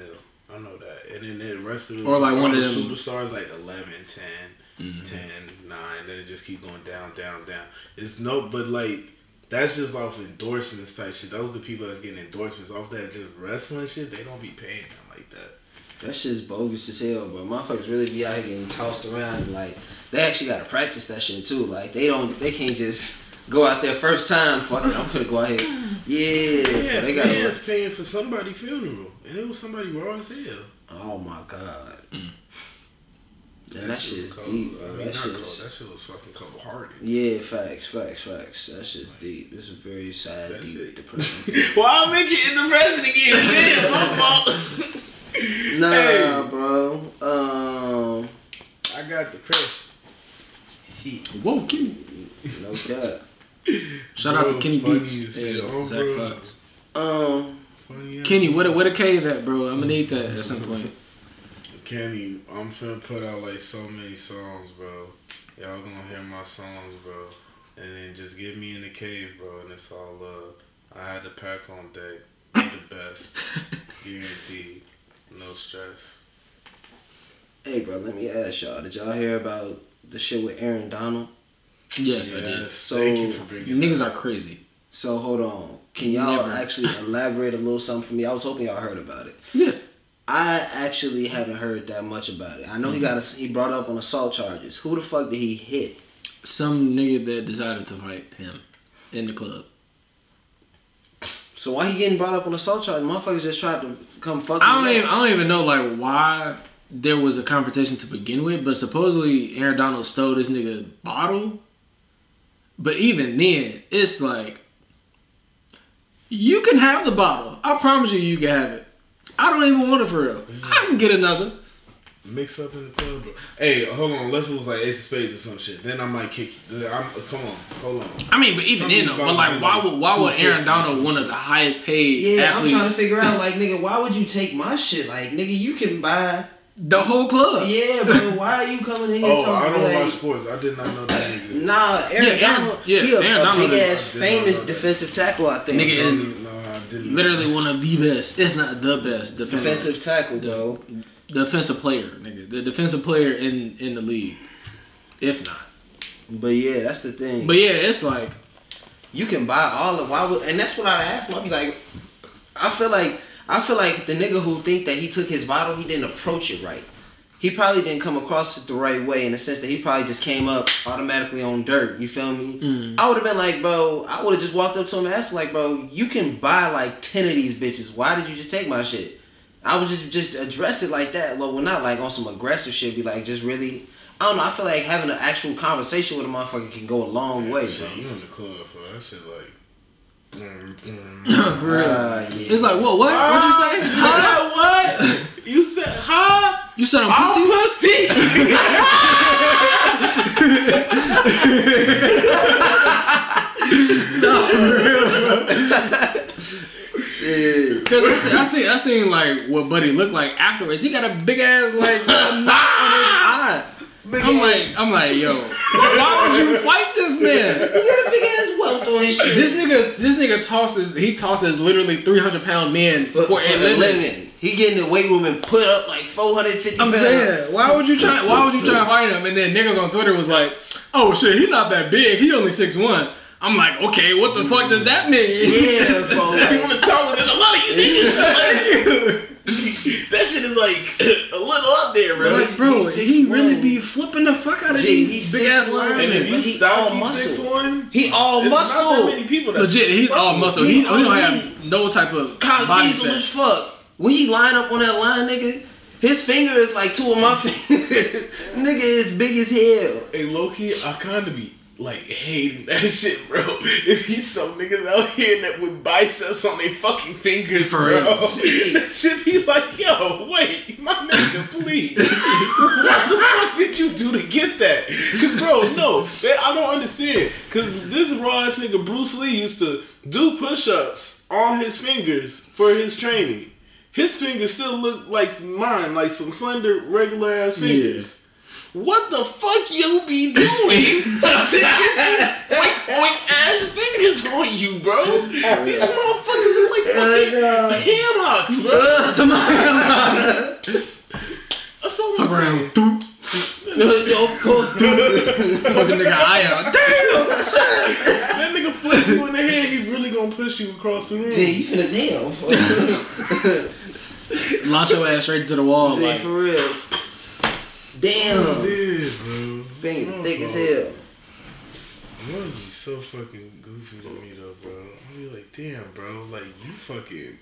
I know that. And then the rest of it Or was like one of the them- superstars, like 11, 10, Mm-hmm. 10, 9. Then it just keep going down, down, down. It's no, but like, that's just off endorsements type shit. Those are the people that's getting endorsements off that just wrestling shit. They don't be paying them like that. That shit's bogus as hell, bro. Motherfuckers really be out here getting tossed around. Like they actually gotta practice that shit too. Like they don't, they can't just go out there first time. Fuck it, I'm gonna go out here. Yeah, Yeah, they gotta. fans paying for somebody's funeral, and it was somebody raw as hell. Oh my god. Mm. And that, shit is cold. deep, I bro. mean, That not shit cold. is. That shit was fucking cold hearted. Yeah, facts, facts, facts. That shit's deep. This is very sad, That deep, shit- depressing. well, I'll make it in the present again. Damn, my fault. nah, Hey. bro. Um, I got depression. Shit. Whoa, Kenny. no cap. Shout out to Kenny funny Beats. Hey, hell, Zack bro. Fox. Um, Funny Kenny, hell. what a what a cave at, bro? I'm gonna need that at some point. Kenny, I'm finna put out like so many songs, bro. Y'all gonna hear my songs, bro. And then just get me in the cave, bro, and it's all love. I had the pack on deck. Be the best. Guaranteed. No stress. Hey, bro, let me ask y'all. Did y'all hear about the shit with Aaron Donald? Yes, I did. Yes. So, Thank you for bringing Niggas that are crazy. So hold on. Can y'all Never. actually elaborate a little something for me? I was hoping y'all heard about it. Yeah. I actually haven't heard that much about it. I know he mm-hmm. got a, he brought up on assault charges. Who the fuck did he hit? Some nigga that decided to fight him in the club. So why he getting brought up on assault charges? Motherfuckers just tried to come fuck. I don't him even I don't even know like why there was a confrontation to begin with, but supposedly Aaron Donald stole this nigga bottle. But even then, it's like you can have the bottle. I promise you, you can have it. I don't even want it for real. I can get another. Mix up in the club, bro. Hey, hold on. Unless it was like Ace of Spades or some shit, then I might kick you. I'm, come on, hold on. I mean, but even Some then, though, but like, why would why would Aaron Donald, one of the highest paid Yeah, athletes, I'm trying to figure out like nigga, why would you take my shit? Like nigga, you can buy. the whole club? Yeah, but why are you coming in here Oh, I don't like? watch sports. I did not know that nigga. Nah, Aaron Yeah, Aaron- Donald. yeah, he a, Aaron a Donald big is- ass I did not know famous defensive tackle. I think. Nigga I is- Literally one of the best, if not the best, defender. defensive tackle, bro. defensive player, nigga. The defensive player in in the league, if not. But yeah, that's the thing. But yeah, it's like you can buy all of why would and that's what I asked him. I'd be like, I feel like I feel like the nigga who think that he took his bottle, he didn't approach it right. He probably didn't come across it the right way in the sense that he probably just came up automatically on dirt. You feel me? Mm. I would have been like, bro, I would have just walked up to him and asked him, like, bro, you can buy like ten of these bitches. Why did you just take my shit? I would just just address it like that. Well, well, not like on some aggressive shit. Be like, just really. I don't know. I feel like having an actual conversation with a motherfucker can go a long way. Bro. Shit, you in the club for that shit like. Boom, boom. for real. Ah, yeah. It's like, whoa, what? What'd you say? Huh? what? You said huh? You said I'm pussy? pussy. Shit. Cause I seen, I seen, I seen like what Buddy looked like afterwards. He got a big ass like knot on his eye. I'm like, I'm like, yo, why would you fight this man? He got a big ass welt on his shit. This nigga, this nigga tosses, he tosses literally 300 pound men for, for, a for living. living. He get in the weight room and put up like 450 I'm pounds. saying, why would you try? Why would you try to fight him? And then niggas on Twitter was like, "Oh shit, he not that big. He only six one. I'm like, okay, what the fuck does that mean? Yeah, for You want to a lot of you niggas? Like, that shit is like a little up there, bro. like, bro, He's he 6'1". really be flipping the fuck out of Gee, these he's big ass 6'1", linemen. and if you But he all muscle. six one. he all There's not that muscle. many people that's Legit, he's all muscle. he He, he don't have no type of Kyle body Diesel as fuck. When he line up on that line, nigga, his finger is like two of my fingers. nigga is big as hell. Hey, low key, I kind of be like hating that shit, bro. If he's some niggas out here that with biceps on their fucking fingers, For bro, real. that shit be like, yo, wait, my nigga, please, what the fuck did you do to get that? Cause, bro, no, that, I don't understand. Cause this raw ass nigga Bruce Lee used to do push-ups on his fingers for his training. His fingers still look like mine, like some slender, regular ass fingers. What the fuck you be doing? to get these oink oink ass fingers on you, bro. Oh, these motherfuckers are like oh, fucking ham hocks, bro. Uh, to my That's all I'm saying. around, doop, fucking nigga eye out. Damn. That nigga flip you in the head, he really gonna push you across the room. Jay, you finna damn. Launch your ass right into the wall. Jay, Like, for real. Damn. Dude, bro. Finger thick as hell. Must be so fucking goofy to me though, bro. I'll be like, damn, bro, like you fucking,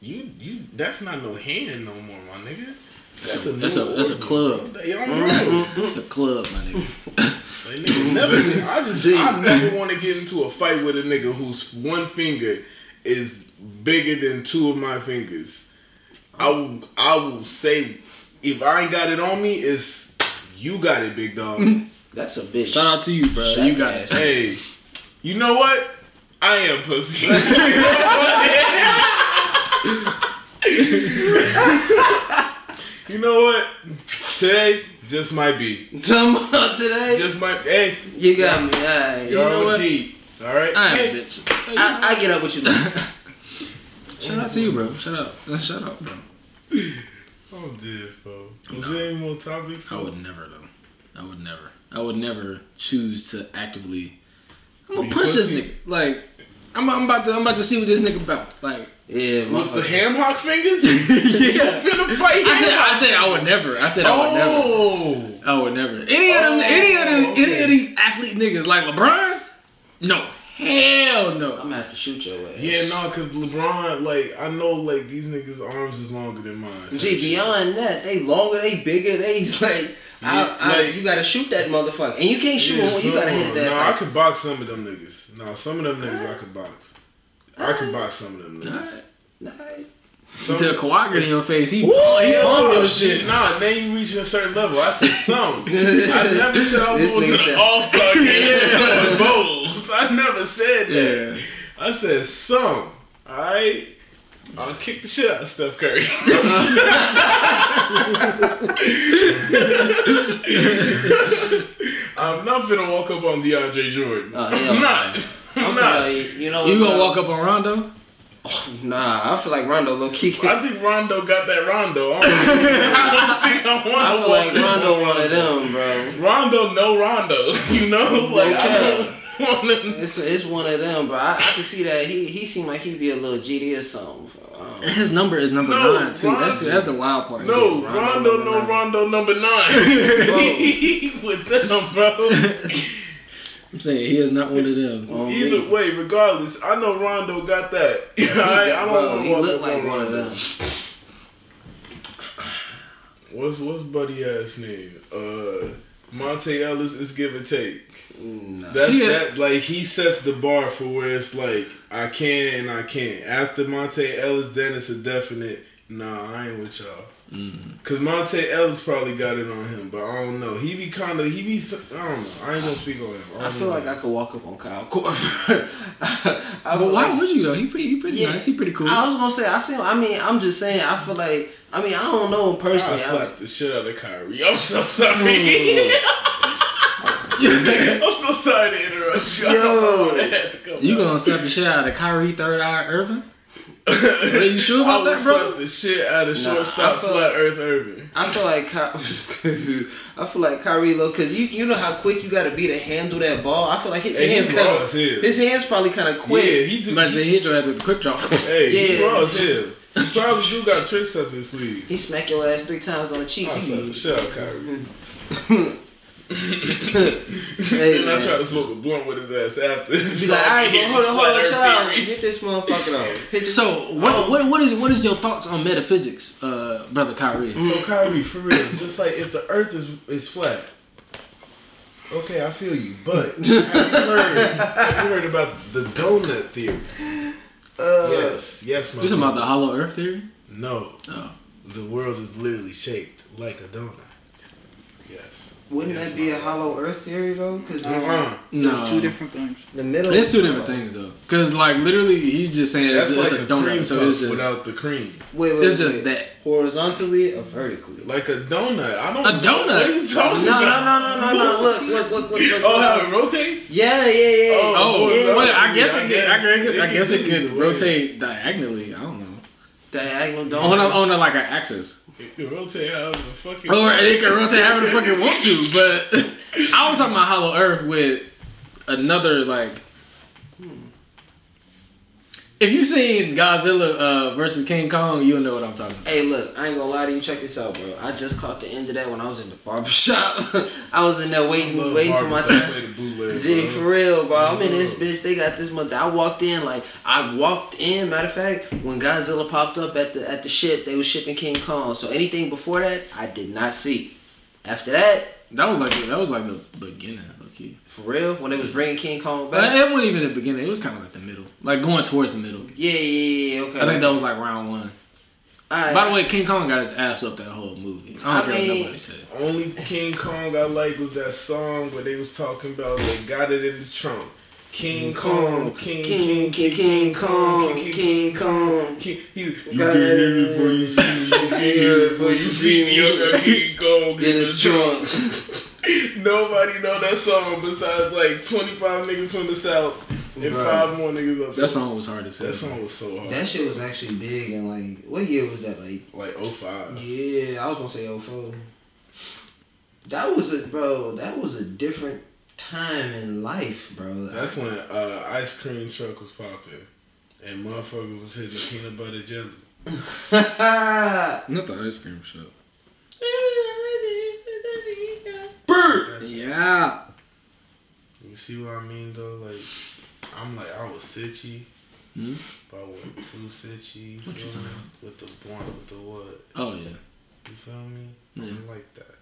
you you. That's not no hand no more, my nigga. That's a that's a- that's a club. Yeah, I'm it's a club, my nigga. Like, nigga, never. I just, I never want to get into a fight with a nigga whose one finger is bigger than two of my fingers. I will, I will say, if I ain't got it on me, it's you got it, big dog. Mm-hmm. That's a bitch. Shout out to you, bro. You got it. hey, you know what? I am pussy. you know what? Today just might be. Talking about today? Just might. Hey, you got me. Alright. y'all know what? cheat. All right. I am Hey, a bitch. I, I get up with you. Later. Shout out to you, bro. Shout out. Shout out, bro. Oh, dear, bro. Was there any more topics? I would never though. I would never. I would never choose to actively. I'm gonna push this nigga. Like, I'm, I'm about to. I'm about to see what this nigga about. Like, Yeah, With the ham hock fingers? yeah. Finna fight I said. I said I would never. I said I would never. Oh! I would never. Any of them. any of them. Oh, Any of oh, these athlete niggas like LeBron. No. Hell no. I'm gonna have to shoot your ass. Yeah, no, cause LeBron, like, I know, like, these niggas' arms is longer than mine. type Gee, shit. beyond that, they longer, they bigger, they like, I, Yeah, I, like- you gotta shoot that motherfucker, and you can't shoot Yeah, him. You gotta hit his ass. Nah, I could box some of them niggas. Nah, some of them niggas I could box. I could box some of them niggas. nice. Some- Until Kawhi get in your face, he, Ooh, he yeah, pump nah, your shit. Nah, then you reaching a certain level. I said some. I never said I was going to the All Star game or bowls. I never said that. Yeah. I said some. Alright? I'll kick the shit out of Steph Curry. I'm not gonna walk up on DeAndre Jordan. Oh, hell I'm not. I'm I'm not. like, you know, You gonna bro? walk up on Rondo? Nah, I feel like Rondo low key. I think Rondo got that Rondo. I don't, think I want I feel like Rondo one of them, bro. Rondo, no Rondo. You know, like I don't want to. It's it's one of them, bro. I, I can see that he he seemed like he'd be a little GD or something. Um, His number is number No, nine too. That's Rondo- that's the wild part. No, too. Rondo, no nine. Rondo, number nine. With them, bro. I'm saying he is not one of them. on Either me. way, regardless, I know Rondo got that. I, I, don't want to he walk look like one of Rondo. them. What's what's buddy ass name? Uh, Monta Ellis is give and take. Nah. That's Yeah. that like he sets the bar for where it's like I can and I can't. After Monta Ellis, then it's a definite. Nah, I ain't with y'all. Cause Monta Ellis probably got it on him, but I don't know. He be kind of he be. I don't know. I ain't gonna speak on him. I don't feel know. like I could walk up on Kyle Korver. But why like- would you though? He pretty, he pretty Yeah. nice. He pretty cool. I was gonna say I see. I mean, I'm just saying. I feel like. I mean, I don't know him personally. I slapped the shit out of Kyrie. I'm so sorry. Mm. I'm so sorry to interrupt you. I Yo. don't know. That had to you gonna slap the shit out of Kyrie Third Eye Irving? Are you sure about I would that, bro? slap the shit out of Nah, shortstop I feel flat like- Earth Urban. I feel like Ky- I feel like Kyrie low because you you know how quick you got to be to handle that ball. I feel like his Hey, hands he's kind of hell. his hands probably kind of quick. Yeah, he do. But He, he hit your ass with a quick drop. hey, he Yeah. raw as hell. He probably do got tricks up his sleeve. He smack your ass three times on the cheek. I You- slap the shit out of Kyrie. Hey, and I man. try to smoke a blunt with his ass after. Be like, all right, bro, hold on, hold on, chill out. Hit this motherfucker though. Hit this- So what what what is what is your thoughts on metaphysics, uh, brother Kyrie? So Kyrie, for real, just like if the Earth is is flat. Okay, I feel you, but have you heard, have you heard about the donut theory? yes, yes, my You talking about the hollow Earth theory? No, Oh. the world is literally shaped like a donut. Yes. Wouldn't Yes, that be a hollow Earth theory though? Because Uh-uh. No, There's two different things. the middle. It's two different things though, because like literally he's just saying it's, That's it's like a a, cream donut, so it's just without the cream. Wait, wait, it's just wait. that. horizontally or vertically. Like a donut. I don't A know. donut? What are you talking no, about? no, no, no, no. Look, look, look, look, look. Oh, how it rotates? Yeah, yeah, yeah. Oh, oh, oh Yeah, well, I guess I it could. I guess. guess, I It guess can it could rotate diagonally. I don't know. Diagonal donut. On a, on a, like an axis, It can rotate however the fuck it or it can rotate however the fuck it want to. But I was talking about Hollow Earth with another like. If you seen Godzilla uh, versus King Kong, you'll know what I'm talking about. Hey, look, I ain't gonna lie to you. Check this out, bro. I just caught the end of that when I was in the barber shop. I was in there waiting, waiting for my Barbie time. play the bootleg, Gee, bro. for real, bro. I'm in this bitch. They got this month. I walked in like I walked in. Matter of fact, when Godzilla popped up at the at the ship, they was shipping King Kong. So anything before that, I did not see. After that, That was like that was like the beginning, low key. For real, when they was bringing King Kong But back. it wasn't even the beginning. It was kind of like the middle, like going towards the middle. Yeah, yeah, yeah. Okay. I think that was like round one. Alright. By the way, King Kong got his ass up that whole movie. I don't I care mean- what nobody said. Only King Kong I like was that song where they was talking about they got it in the trunk. King Kong, King, King, King, King Kong, King, Kong. King, you Got can it hear it before you see me. You can hear it before you see me. I got King Kong in the trunk. Nobody know that song besides like 25 niggas from the south And Bro. five more niggas up. There. That song was hard to say. That song was so hard. That shit was actually big and like what year was that? Like like 05. yeah, I was gonna say 04. That was a bro. That was a different time in life, bro. That's when uh, ice cream truck was popping, and motherfuckers was hitting the peanut butter jelly. Not the ice cream shop. Bird. Yeah. You see what I mean though? Like, I'm like I was sitchy, Hmm? but I wasn't too sitchy. What you feel talking me? With the blunt, with the what? Oh yeah. You feel me? Yeah. I'm like that.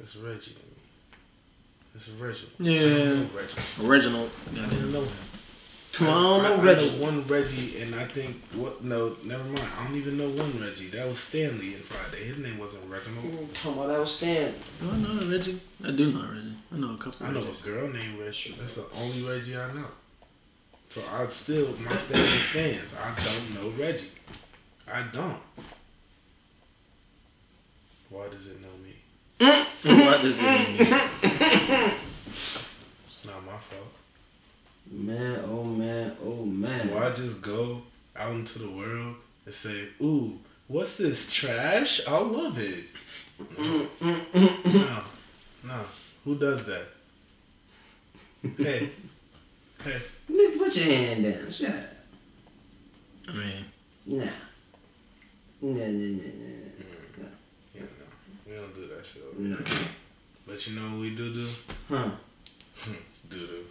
It's Reggie to me. It's Reginald. Yeah. I don't know Reggie. Original. I Goddamn. don't know him. Come on, I, I Reggie. know one Reggie, and I think what? No, never mind. I don't even know one Reggie. That was Stanley in Friday. His name wasn't Reginald. Mm, Come on, that was Stan. Do I know a Reggie? I do know a Reggie. I know a couple. I know Reggies. a girl named Reggie. That's the only Reggie I know. So I still my standing stands. I don't know Reggie. I don't. Why does it know me? Mm. what does it mean? It's not my fault. Man, oh man, oh man. Do I just go out into the world and say, "Ooh, what's this trash? I love it." No, no, no. Who does that? Hey, hey. Nigga, put your hand down. Shut up. I mean, Nah. Nah, nah, mm. nah, Yeah, no, we don't do that shit. over nah, here. But you know what we do do? Huh. Hmm. Do do.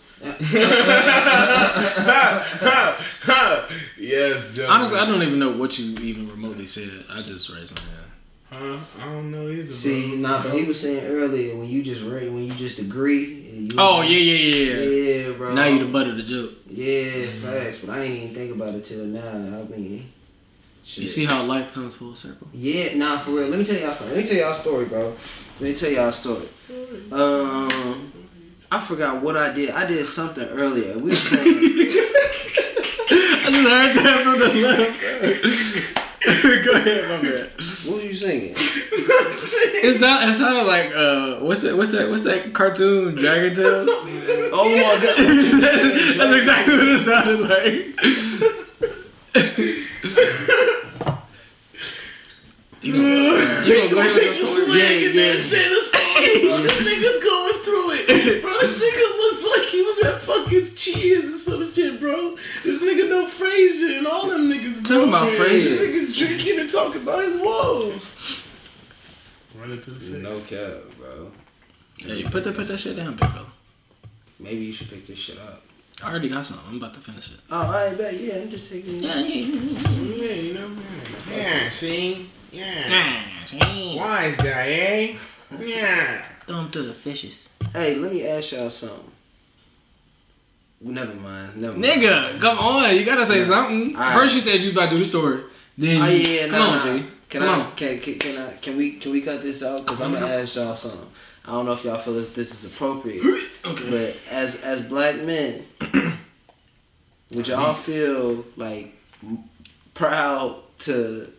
yes, Joe. honestly, I don't even know what you even remotely said. I just raised my hand. Huh? I don't know either. See, bro. nah, but he was saying earlier when you just re- when you just agree. You, Oh yeah, yeah, yeah. yeah. yeah, bro. Now you the butt of the joke. Yeah, facts. But I ain't even think about it till now. I mean, shit. You see how life comes full circle. Yeah, nah, for real. Let me tell y'all something. Let me tell y'all a story, bro. Let me tell y'all a story. Um, I forgot what I did. I did something earlier. We was playing. I just heard that from the left. Go ahead, my bad. what were you singing? It sound, it sounded like uh, what's that? What's that? What's that cartoon? Dragon Tales. Oh my god. That's exactly what it sounded like. you gonna, you gonna go ahead with your story? Yeah, yeah. Say the story, bro. This nigga's going through it. Bro, this nigga looks like he was at fucking Cheers or some shit, bro. This nigga know Frasier and all them niggas, bro. Talking about Frasier. This nigga's drinking and talking about his woes. Running through the six. No cap, bro. Hey, put that put that shit down, big fella. Maybe you should pick this shit up. I already got some. I'm about to finish it. Oh, I bet. Yeah, I'm just taking. Yeah, yeah, yeah. Yeah, you know. Yeah, see? Yeah. yeah. Wise guy, eh? Yeah. Throw them to the fishes. Hey, let me ask y'all something. Never mind. Never mind. Nigga, come on. You gotta say something. All right. First you said you was about to do the story. Then Oh you, yeah, come nah, on, nah. G. Can come I? on. Can, can can I? Can we? Can we cut this out? Cause I'm gonna ask y'all something. I don't know if y'all feel that this is appropriate, Okay. but as as black men, would y'all feel like proud to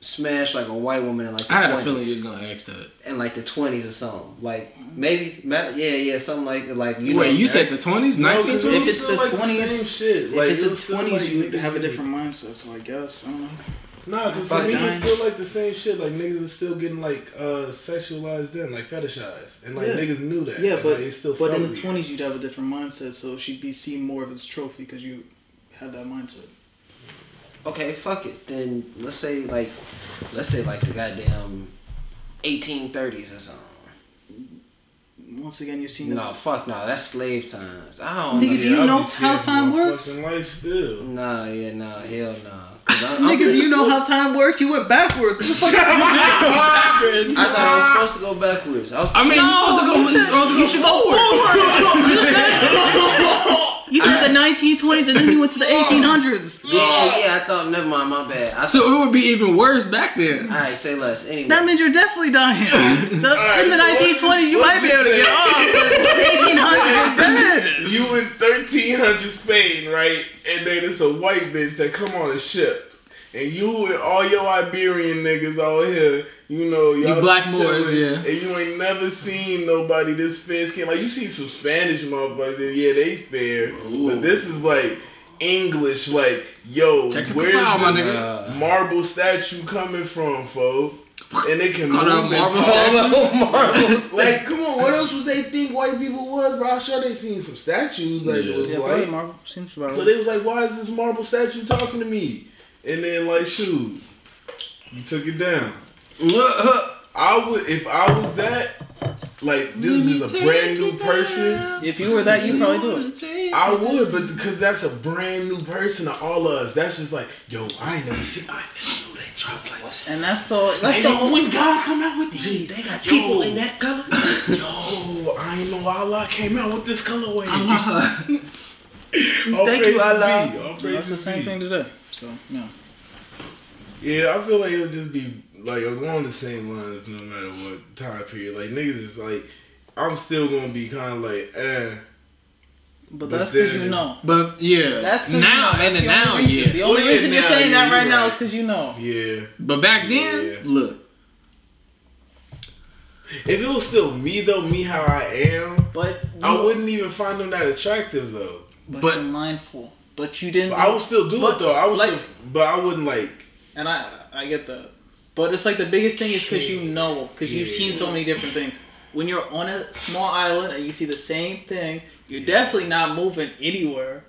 smash like a white woman in like the I had a feeling you twenties, was gonna ask that. in like the twenties or something? Like maybe, ma- yeah, yeah, something like like you Wait, know. you said the twenties, No, nineteen 'cause it twenties? was If it's the 20s same shit. If Like, it's it the twenties, like you niggas have a different mindset. So I guess I don't know. Nah, cause Fuck to me dying. it's still like the same shit. Like niggas are still getting like uh sexualized then, like fetishized, and like Yeah. niggas knew that. Yeah, and, but like, it still but in the twenties, you'd have a different mindset. So she'd be seen more of as trophy because you had that mindset. Okay, fuck it. Then let's say like, let's say like the goddamn 1830s or something. Once again, you're seen No, as fuck no, that's slave times. I don't Nigga, know. do you I'd know how time works? Life still. Nah, yeah, nah, hell nah. 'Cause I'm- I'm Nigga, do you know how time works? You went backwards. What the fuck? backwards. I thought I was supposed to go backwards. I was. I mean, you're supposed to go. you said- supposed to you should go forward. You said the 1920s and then you went to the 1800s. yeah, oh, yeah. I thought. Never mind. My bad. I So it would be even worse back then. All right, say less. Anyway. That means you're definitely dying. The- right, in the so 1920s, you might be able to get off. But 1800s, you're dead. You in thirteen hundred Spain, right? And then it's a white bitch that come on a ship, and you and all your Iberian niggas out here You know, y'all black Moors, yeah. And you ain't never seen nobody this fair skin. Like you see some Spanish motherfuckers, and yeah, they fair. But this is like English. Like, yo, where's foul, this nigga. marble statue coming from, fo? And they can Call move that a and marble talk. statue? Like, come on, what else would they think white people was, bro? I'm sure they seen some statues like Yeah. Yeah, white. probably Marvel seems about So right. they was like, "Why is this marble statue talking to me?" And then like, shoot, you took it down. I would if I was that. Like this is a brand new person. If you were that, you'd probably do it. I would, but because that's a brand new person to all of us. That's just like, yo, I ain't never seen. I ain't never knew they dropped like. What's And that's the that's Like, the yo, whole. when God come out with these, Gee, they got people in that color. Yo, I ain't know Allah came out with this colorway. All Thank you, praises Allah. be, all That's the same be. thing today. So no. Yeah, I feel like it'll just be like along the same lines no matter what time period. Like niggas is like, I'm still gonna be kind of like, eh. But But that's because then you know. But yeah, that's now you know. and That's the the now, reason. yeah. The only Well, reason you're now, saying yeah, that right you're now is because you know. Yeah. But back then, Yeah. look, If it was still me though, me how I am, But I you- wouldn't even find them that attractive though. But, But- you're mindful. But you didn't. But I would still do But, it though. I would like- still, but I wouldn't like. And I I get that. But it's like the biggest thing is because you know, because you've seen so many different things. When you're on a small island and you see the same thing, you're definitely not moving anywhere.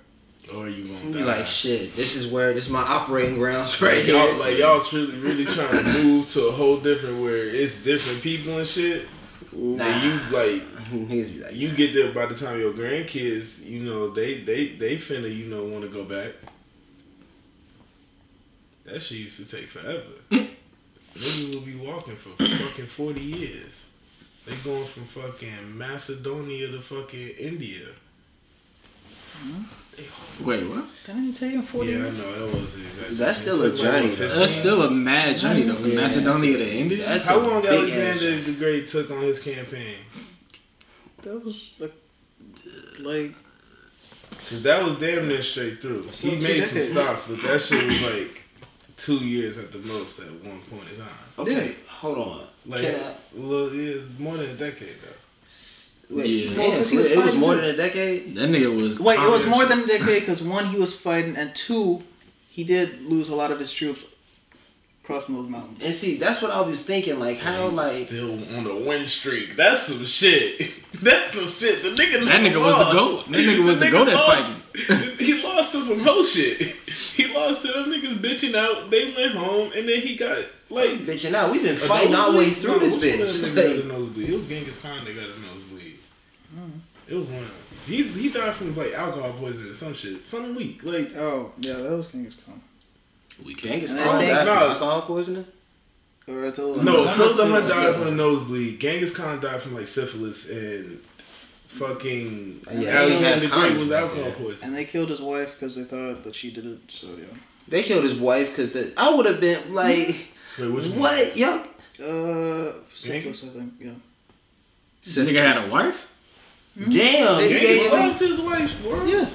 Or you gonna Be like, shit. This is where this is my operating grounds right Like here. y'all, like y'all truly really trying to move to a whole different where it's different people and shit. Nah. And you like be like, you get there by the time your grandkids, you know, they they they finna, you know, want to go back. That shit used to take forever. Niggas will be walking for fucking forty years. They going from fucking Macedonia to fucking India. Mm-hmm. wait, what? That didn't take him 40 Yeah, I know that wasn't exactly. That's still a journey, what, though. 15? That's still a mad journey though. From Yeah, Macedonia to India. that's How long Alexander the Great took on his campaign? That was like, like Cause that was damn near straight through. He made some stops, but that shit was like two years at the most at one point in time. Okay, hold on. Like Can I, a little, yeah, more than a decade though. wait, Yeah. damn, Well, 'cause he so was it was more too. than a decade. That nigga was. wait, it was more than a decade because one, he was fighting, and two, he did lose a lot of his troops crossing those mountains. And see, that's what I was thinking. Like how, He like still on a win streak. That's some shit. That's some shit. The nigga That never nigga was the lost. goat. That nigga was the nigga goat at lost. he lost to some hoe shit. He lost to them niggas bitching out. They went home and then he got like bitching out. We've been fighting our way through No, this which bitch. them got a Like, nosebleed? It was Genghis Khan that got a nosebleed. Hmm. It was one. of them. He he died from like alcohol poisoning, some shit, some week. Like Oh, yeah, that was Genghis Khan. We can't. Genghis And Khan think- no. alcohol poisoning. Or no, I'm Attila not the Hun saying- died from a nosebleed. Genghis Khan died from like syphilis and fucking Yeah, he Alexander had the Great was alcohol back poisoning. And they killed his wife because they thought that she did it. So yeah. They killed his wife because the I would have been like, Wait, which one? what, yo? Uh, syphilis, I think. Yeah. Nigga had a wife. Damn, They- you Genghis gave him. loved his wife, bro. Yeah.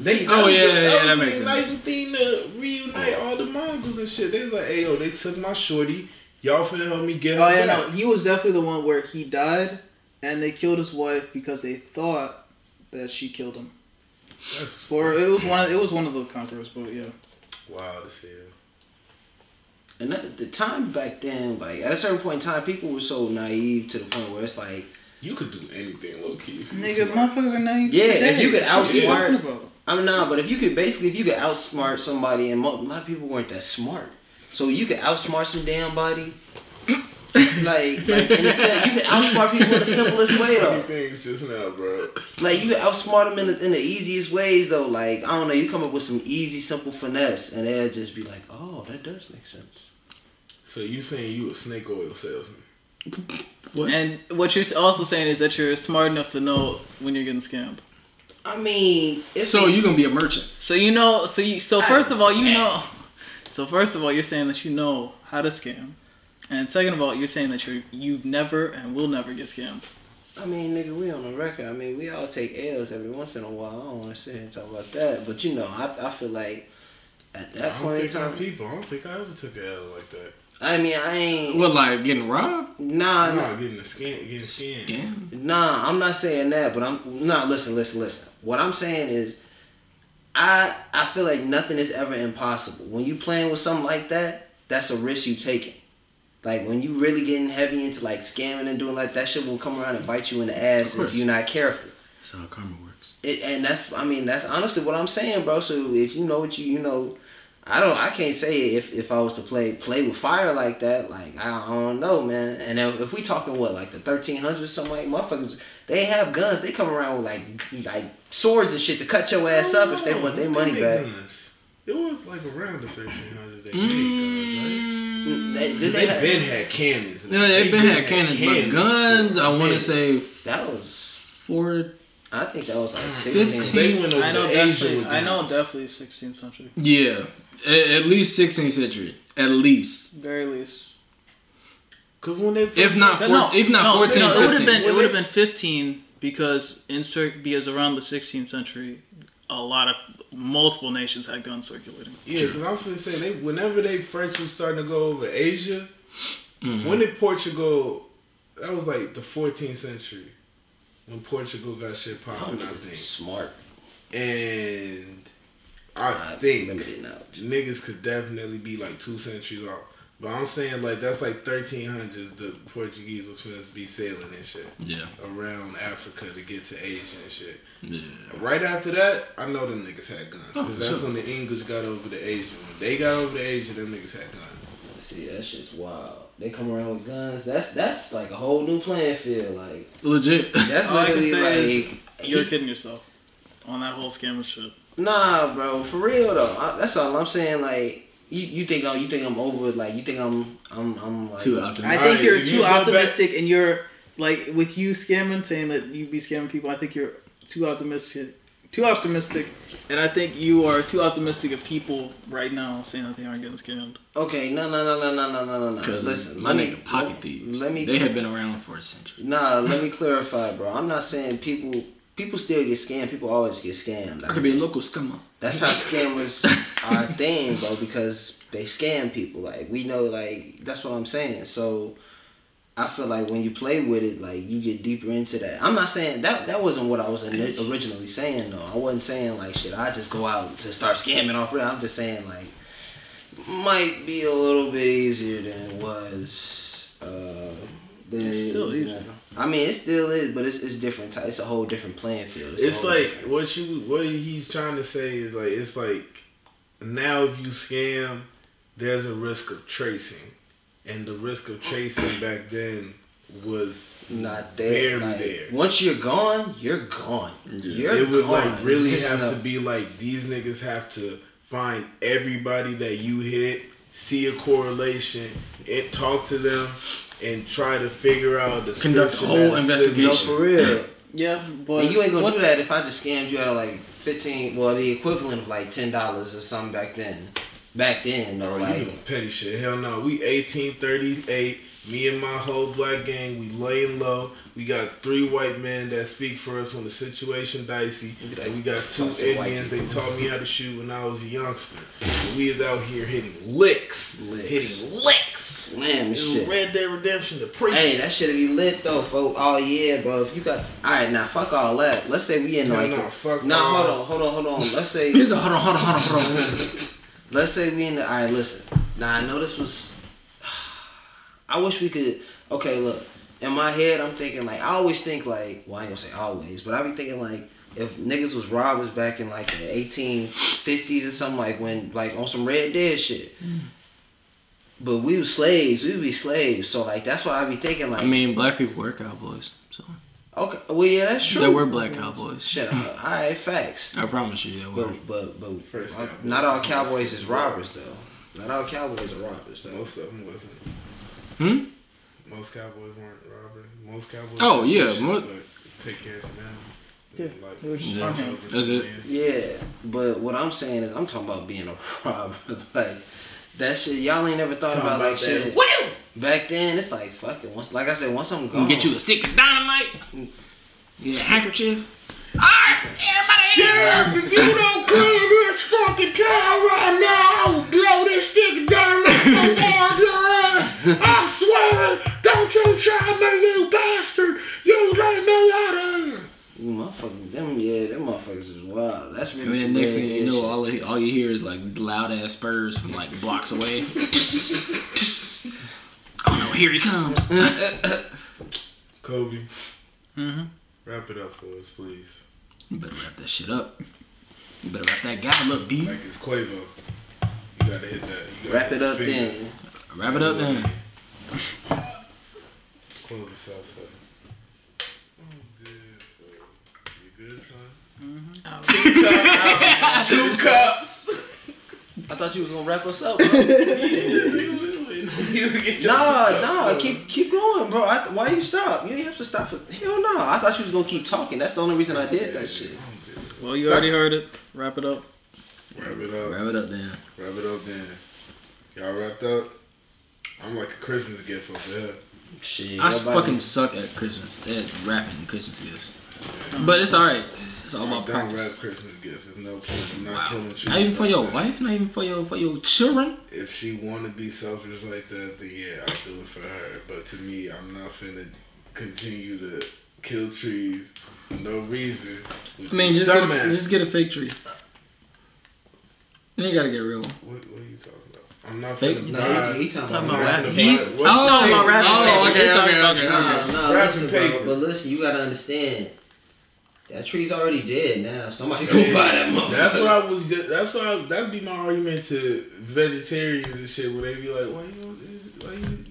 They, Oh, was yeah, the- yeah, yeah, that was makes the sense. Nice thing to reunite all the Mongols and shit. They was like, "Hey, yo, they took my shorty. Y'all finna help me get her Oh yeah, back." no, he was definitely the one where he died, and they killed his wife because they thought that she killed him. That's, Or that's it was one. Of, it was one of the conquerors, but yeah. Wow, to see. And that, the time back then, like at a certain point in time, people were so naive to the point where it's like, You could do anything, low key. if you Nigga, smart. motherfuckers are naive. Yeah, today. if you could What are outsmart- talking about? I mean, nah, but if you could basically, if you could outsmart somebody, and a lot of people weren't that smart, so you could outsmart some damn body. like, like in the sense, you could outsmart people in the simplest way though. things just now, bro. Like you can outsmart them in the, in the easiest ways though. Like I don't know, you come up with some easy, simple finesse, and they'll just be like, "Oh, that does make sense." So you saying you a snake oil salesman? What? And what you're also saying is that you're smart enough to know when you're getting scammed. I mean, it's So you gonna be a merchant? So you know. So you. So first of all, you know. So first of all, you're saying that you know how to scam, and second of all, you're saying that you you've never and will never get scammed. I mean, nigga, we on the record. I mean, we all take L's every once in a while. I don't want to sit here and talk about that, but you know, I, I feel like at I that don't point in think I'm time, people. I don't think I ever took a L like that. I mean, I ain't. What, like getting robbed? nah, I'm nah, not getting the skin, getting skin. Yeah. nah. I'm not saying that, but I'm nah. Listen, listen, listen. What I'm saying is, I I feel like nothing is ever impossible. When you playing with something like that, that's a risk you taking. Like when you really getting heavy into like scamming and doing like that shit will come around and bite you in the ass if you're not careful. That's how karma works. It, and that's I mean that's honestly what I'm saying, bro. So if you know what you you know, I don't I can't say if if I was to play play with fire like that, like I, I don't know, man. And if we talking what like the 1300s something like motherfuckers, they have guns. They come around with like like swords and shit to cut your ass up if they want their money They back. make guns. It was like around the 1300s they Mm. made guns, right? They, did They they have- been had cannons. No, they've been had cannons, but guns, for a I want to say that was four. I think that was like 15. 16. They went over I know to Asia definitely. with I know definitely 16th century, Yeah, at, at least 16th century, at least. very least. Cause when they If not, But four, if not no, 14, no, it would have 15. been it would have been 15 because in cir- because around the 16th century, a lot of multiple nations had guns circulating. Yeah, because I'm finna say they whenever they first was starting to go over Asia, Mm-hmm. when did Portugal? That was like the 14th century when Portugal got shit popping. I think, smart. and I Not think limited knowledge. niggas could definitely be like two centuries off. But I'm saying like that's like 1300s. The Portuguese was supposed to be sailing and shit Yeah, around Africa to get to Asia and shit. yeah. Right after that, I know them niggas had guns Oh, because for that's sure. when the English got over the Asia. When they got over the Asia, them niggas had guns. See, that shit's wild. They come around with guns. That's that's like a whole new playing field. Like Legit. that's All I can literally say like You're he- kidding yourself on that whole scammer shit. Nah, bro. For real though. I, that's all I'm saying. Like you, you think I'm you think I'm over. Like you think I'm I'm I'm like Too optimistic. I think you're if too you optimistic, and you're like with you scamming, saying that you be scamming people. I think you're too optimistic, too optimistic, and I think you are too optimistic of people right now saying that they aren't getting scammed. Okay, no, no, no, no, no, no, no, no, no. Because Listen, my nigga pocket let- thieves. Let me. they have been around for a century. Nah, let me clarify, bro. I'm not saying people. People still get scammed. People always get scammed. I could be a local scammer. That's how scammers are a thing, bro, because they scam people. Like we know, like that's what I'm saying. So I feel like when you play with it, like you get deeper into that. I'm not saying that that wasn't what I was originally saying though. I wasn't saying like shit. I just go out to start scamming off. real. I'm just saying like might be a little bit easier than it was. Uh, than it still is easy. now. I mean, it still is, but it's it's different. It's a whole different playing field. a It's like different- what you what he's trying to say is like it's like now if you scam, there's a risk of tracing, and the risk of tracing back then was not there. Barely like, there. Once you're gone, you're gone. You're it would gone. like really There's have no- to be like these niggas have to find everybody that you hit, see a correlation, and talk to them, and try to figure out the Conduct a description whole investigation. No, for real. Yeah, but and you ain't gonna do that if I just scammed you out of like fifteen. Well, the equivalent of like ten dollars or something back then. Back then, though, Oh, you like doing petty shit. Hell no. We 1838. Me and my whole black gang, we laying low. We got three white men that speak for us when the situation dicey. And we got two Talk to white Indians. They taught me how to shoot when I was a youngster. And we is out here hitting licks. Licks. Hitting licks. Slam and It shit. Red Dead Redemption, the pre. Hey, that shit be lit though, folks. Oh yeah, bro. If you got, all right, now fuck all that. Let's say we in Hell like, no, fuck nah, all. hold on, hold on, hold on. Let's say Here's a hold on, hold on, hold on, hold on. Let's say we in the. All right, listen. Now I know this was. I wish we could. Okay, look. In my head, I'm thinking like I always think like. Well, I ain't gonna say always, but I be thinking like if niggas was robbers back in like the 1850s or something like when like on some Red Dead shit. Mm. But we was slaves. We would be slaves. So like that's what I'd be thinking like. I mean, black people were cowboys, so okay, well yeah, that's true. there were black cowboys. Shit. uh, all right, facts. I promise you, there were. But but but First Cowboys not all cowboys is robbers though. Not all cowboys are robbers though. Most of them wasn't. Hmm? Most cowboys weren't robbers. Most cowboys. Oh, yeah, fishing, mo- take care of some animals. Yeah, Like, they were just Yeah. farmhands. That's it. Yeah, but what I'm saying is I'm talking about being a robber. like that shit, y'all ain't never thought Talking about, like about shit. that. Back then, it's like fuck it. Once, like I said, once I'm gone, Get you a stick of dynamite. Yeah, handkerchief. Alright, everybody. If you don't clean this fucking car right now, I will blow this stick down down your ass. I swear, don't you try me, you bastard! You let me out of here! Ooh, motherfucking them, yeah, them motherfuckers is wild. That's really And then some next thing you know, all you- all you hear is like these loud ass spurs from like blocks away. oh no, here he comes. Kobe, Mm-hmm. wrap it up for us, please. You better wrap that shit up. You better wrap that guy up, D. Like it's Quavo. You gotta hit that. You gotta Wrap hit it the up finger. then. Wrap it up then. Close this out, son. Oh, dude. You good, son? Two cups. I thought you was gonna wrap us up, bro. you nah, nah, bro. keep keep going, bro. I, why you stop? You ain't have to stop for hell no. I thought you was gonna keep talking. That's the only reason I did that shit. Well, you already heard it. Wrap it up. Wrap it up. Wrap it up then. Wrap it up then. Y'all wrapped up? I'm like a Christmas gift over here. Shit, I fucking suck at Christmas, at wrapping Christmas gifts. But it's alright. It's all I about don't wrap. Christmas gifts. There's no point. I'm not Wow. killing trees. Not even for like your that. wife, not even for your for your children. If she want to be selfish like that, then yeah, I'll do it for her. But to me, I'm not finna continue to kill trees for no reason. I mean, just get, a, dumbass- just get a fake tree. You gotta get real. What, what are you talking about? I'm not Fake- finna Nah, buy. he, he talking Talking about about rapping. rapping. He's- What- Oh, talking about rapping oh, paper. okay, okay, okay, okay. No, no, listen, bro, but listen, you gotta understand. That tree's already dead now. Somebody go buy that motherfucker. That's what I was. Just, that's why. I, that'd be my argument to vegetarians and shit. When they be like, "Why you? Why you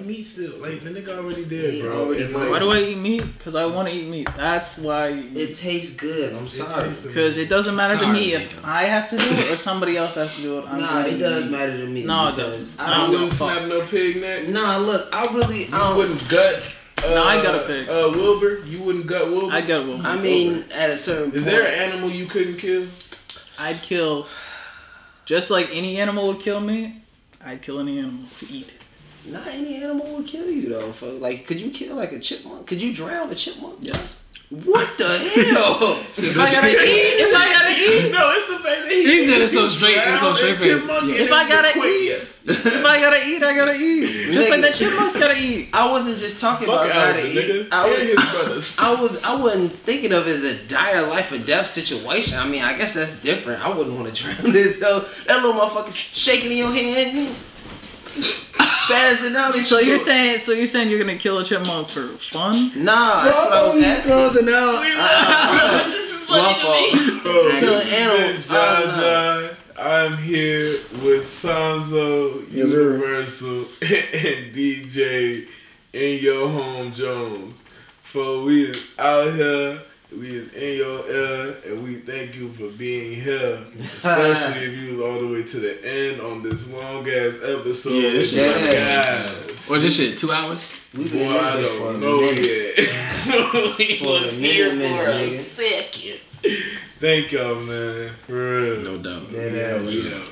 eat meat still? Like the nigga already dead, He bro." already And, like, Why do I eat meat? Because I want to eat meat. That's why. It tastes good. I'm sorry. Because it doesn't matter to me if nigga. I have to do it or somebody else has to do it. I'm Nah, it does meat. matter to me. No, it doesn't. I I I don't. don't wouldn't give a fuck. snap no pig neck. Nah, look, I really. You I don't, wouldn't gut. Uh, No, I got a pig. Uh, Wilbur, you wouldn't gut Wilbur. I'd Wilbur. I mean, at a certain Is point. there an animal you couldn't kill? I'd kill, just like any animal would kill me. I'd kill any animal to eat. Not any animal would kill you though. For, like, could you kill like a chipmunk? Could you drown a chipmunk? Yes. What the hell? If I gotta eat, if I gotta eat, No, it's the fact that he, He said it so straight- it's so straight face. Yeah. If I gotta eat- yes. if I gotta eat, I gotta eat. Just like that chipmunk's gotta eat. I wasn't just talking Fuck about gotta Alvin, eat. nigga. I and was, his brothers. I was, I wasn't thinking of it as a dire life or death situation. I mean, I guess that's different. I wouldn't want to drown this though. That little motherfucker shaking in your hand, spazzing out. and So you're saying, so you're saying you're gonna kill a chipmunk for fun? Nah, that's what I was asking. causing out. Uh, uh, this is My fault. Bro, Killing this has animals. been John, John. I'm here with Sanzo, Yes. Universal, and DJ in your home Jones. For we is out here, we is in your ear, and we thank you for being here. Especially if you was all the way to the end on this long ass episode. Yeah, this shit- my Yeah. guys. Or this shit, two hours? We've Boy, been I this bitch for a don't know minute. yet. he For was minute, here minute, for a nigga. second. Thank y'all, man. For real. No doubt. Dead Yeah, ass. we out.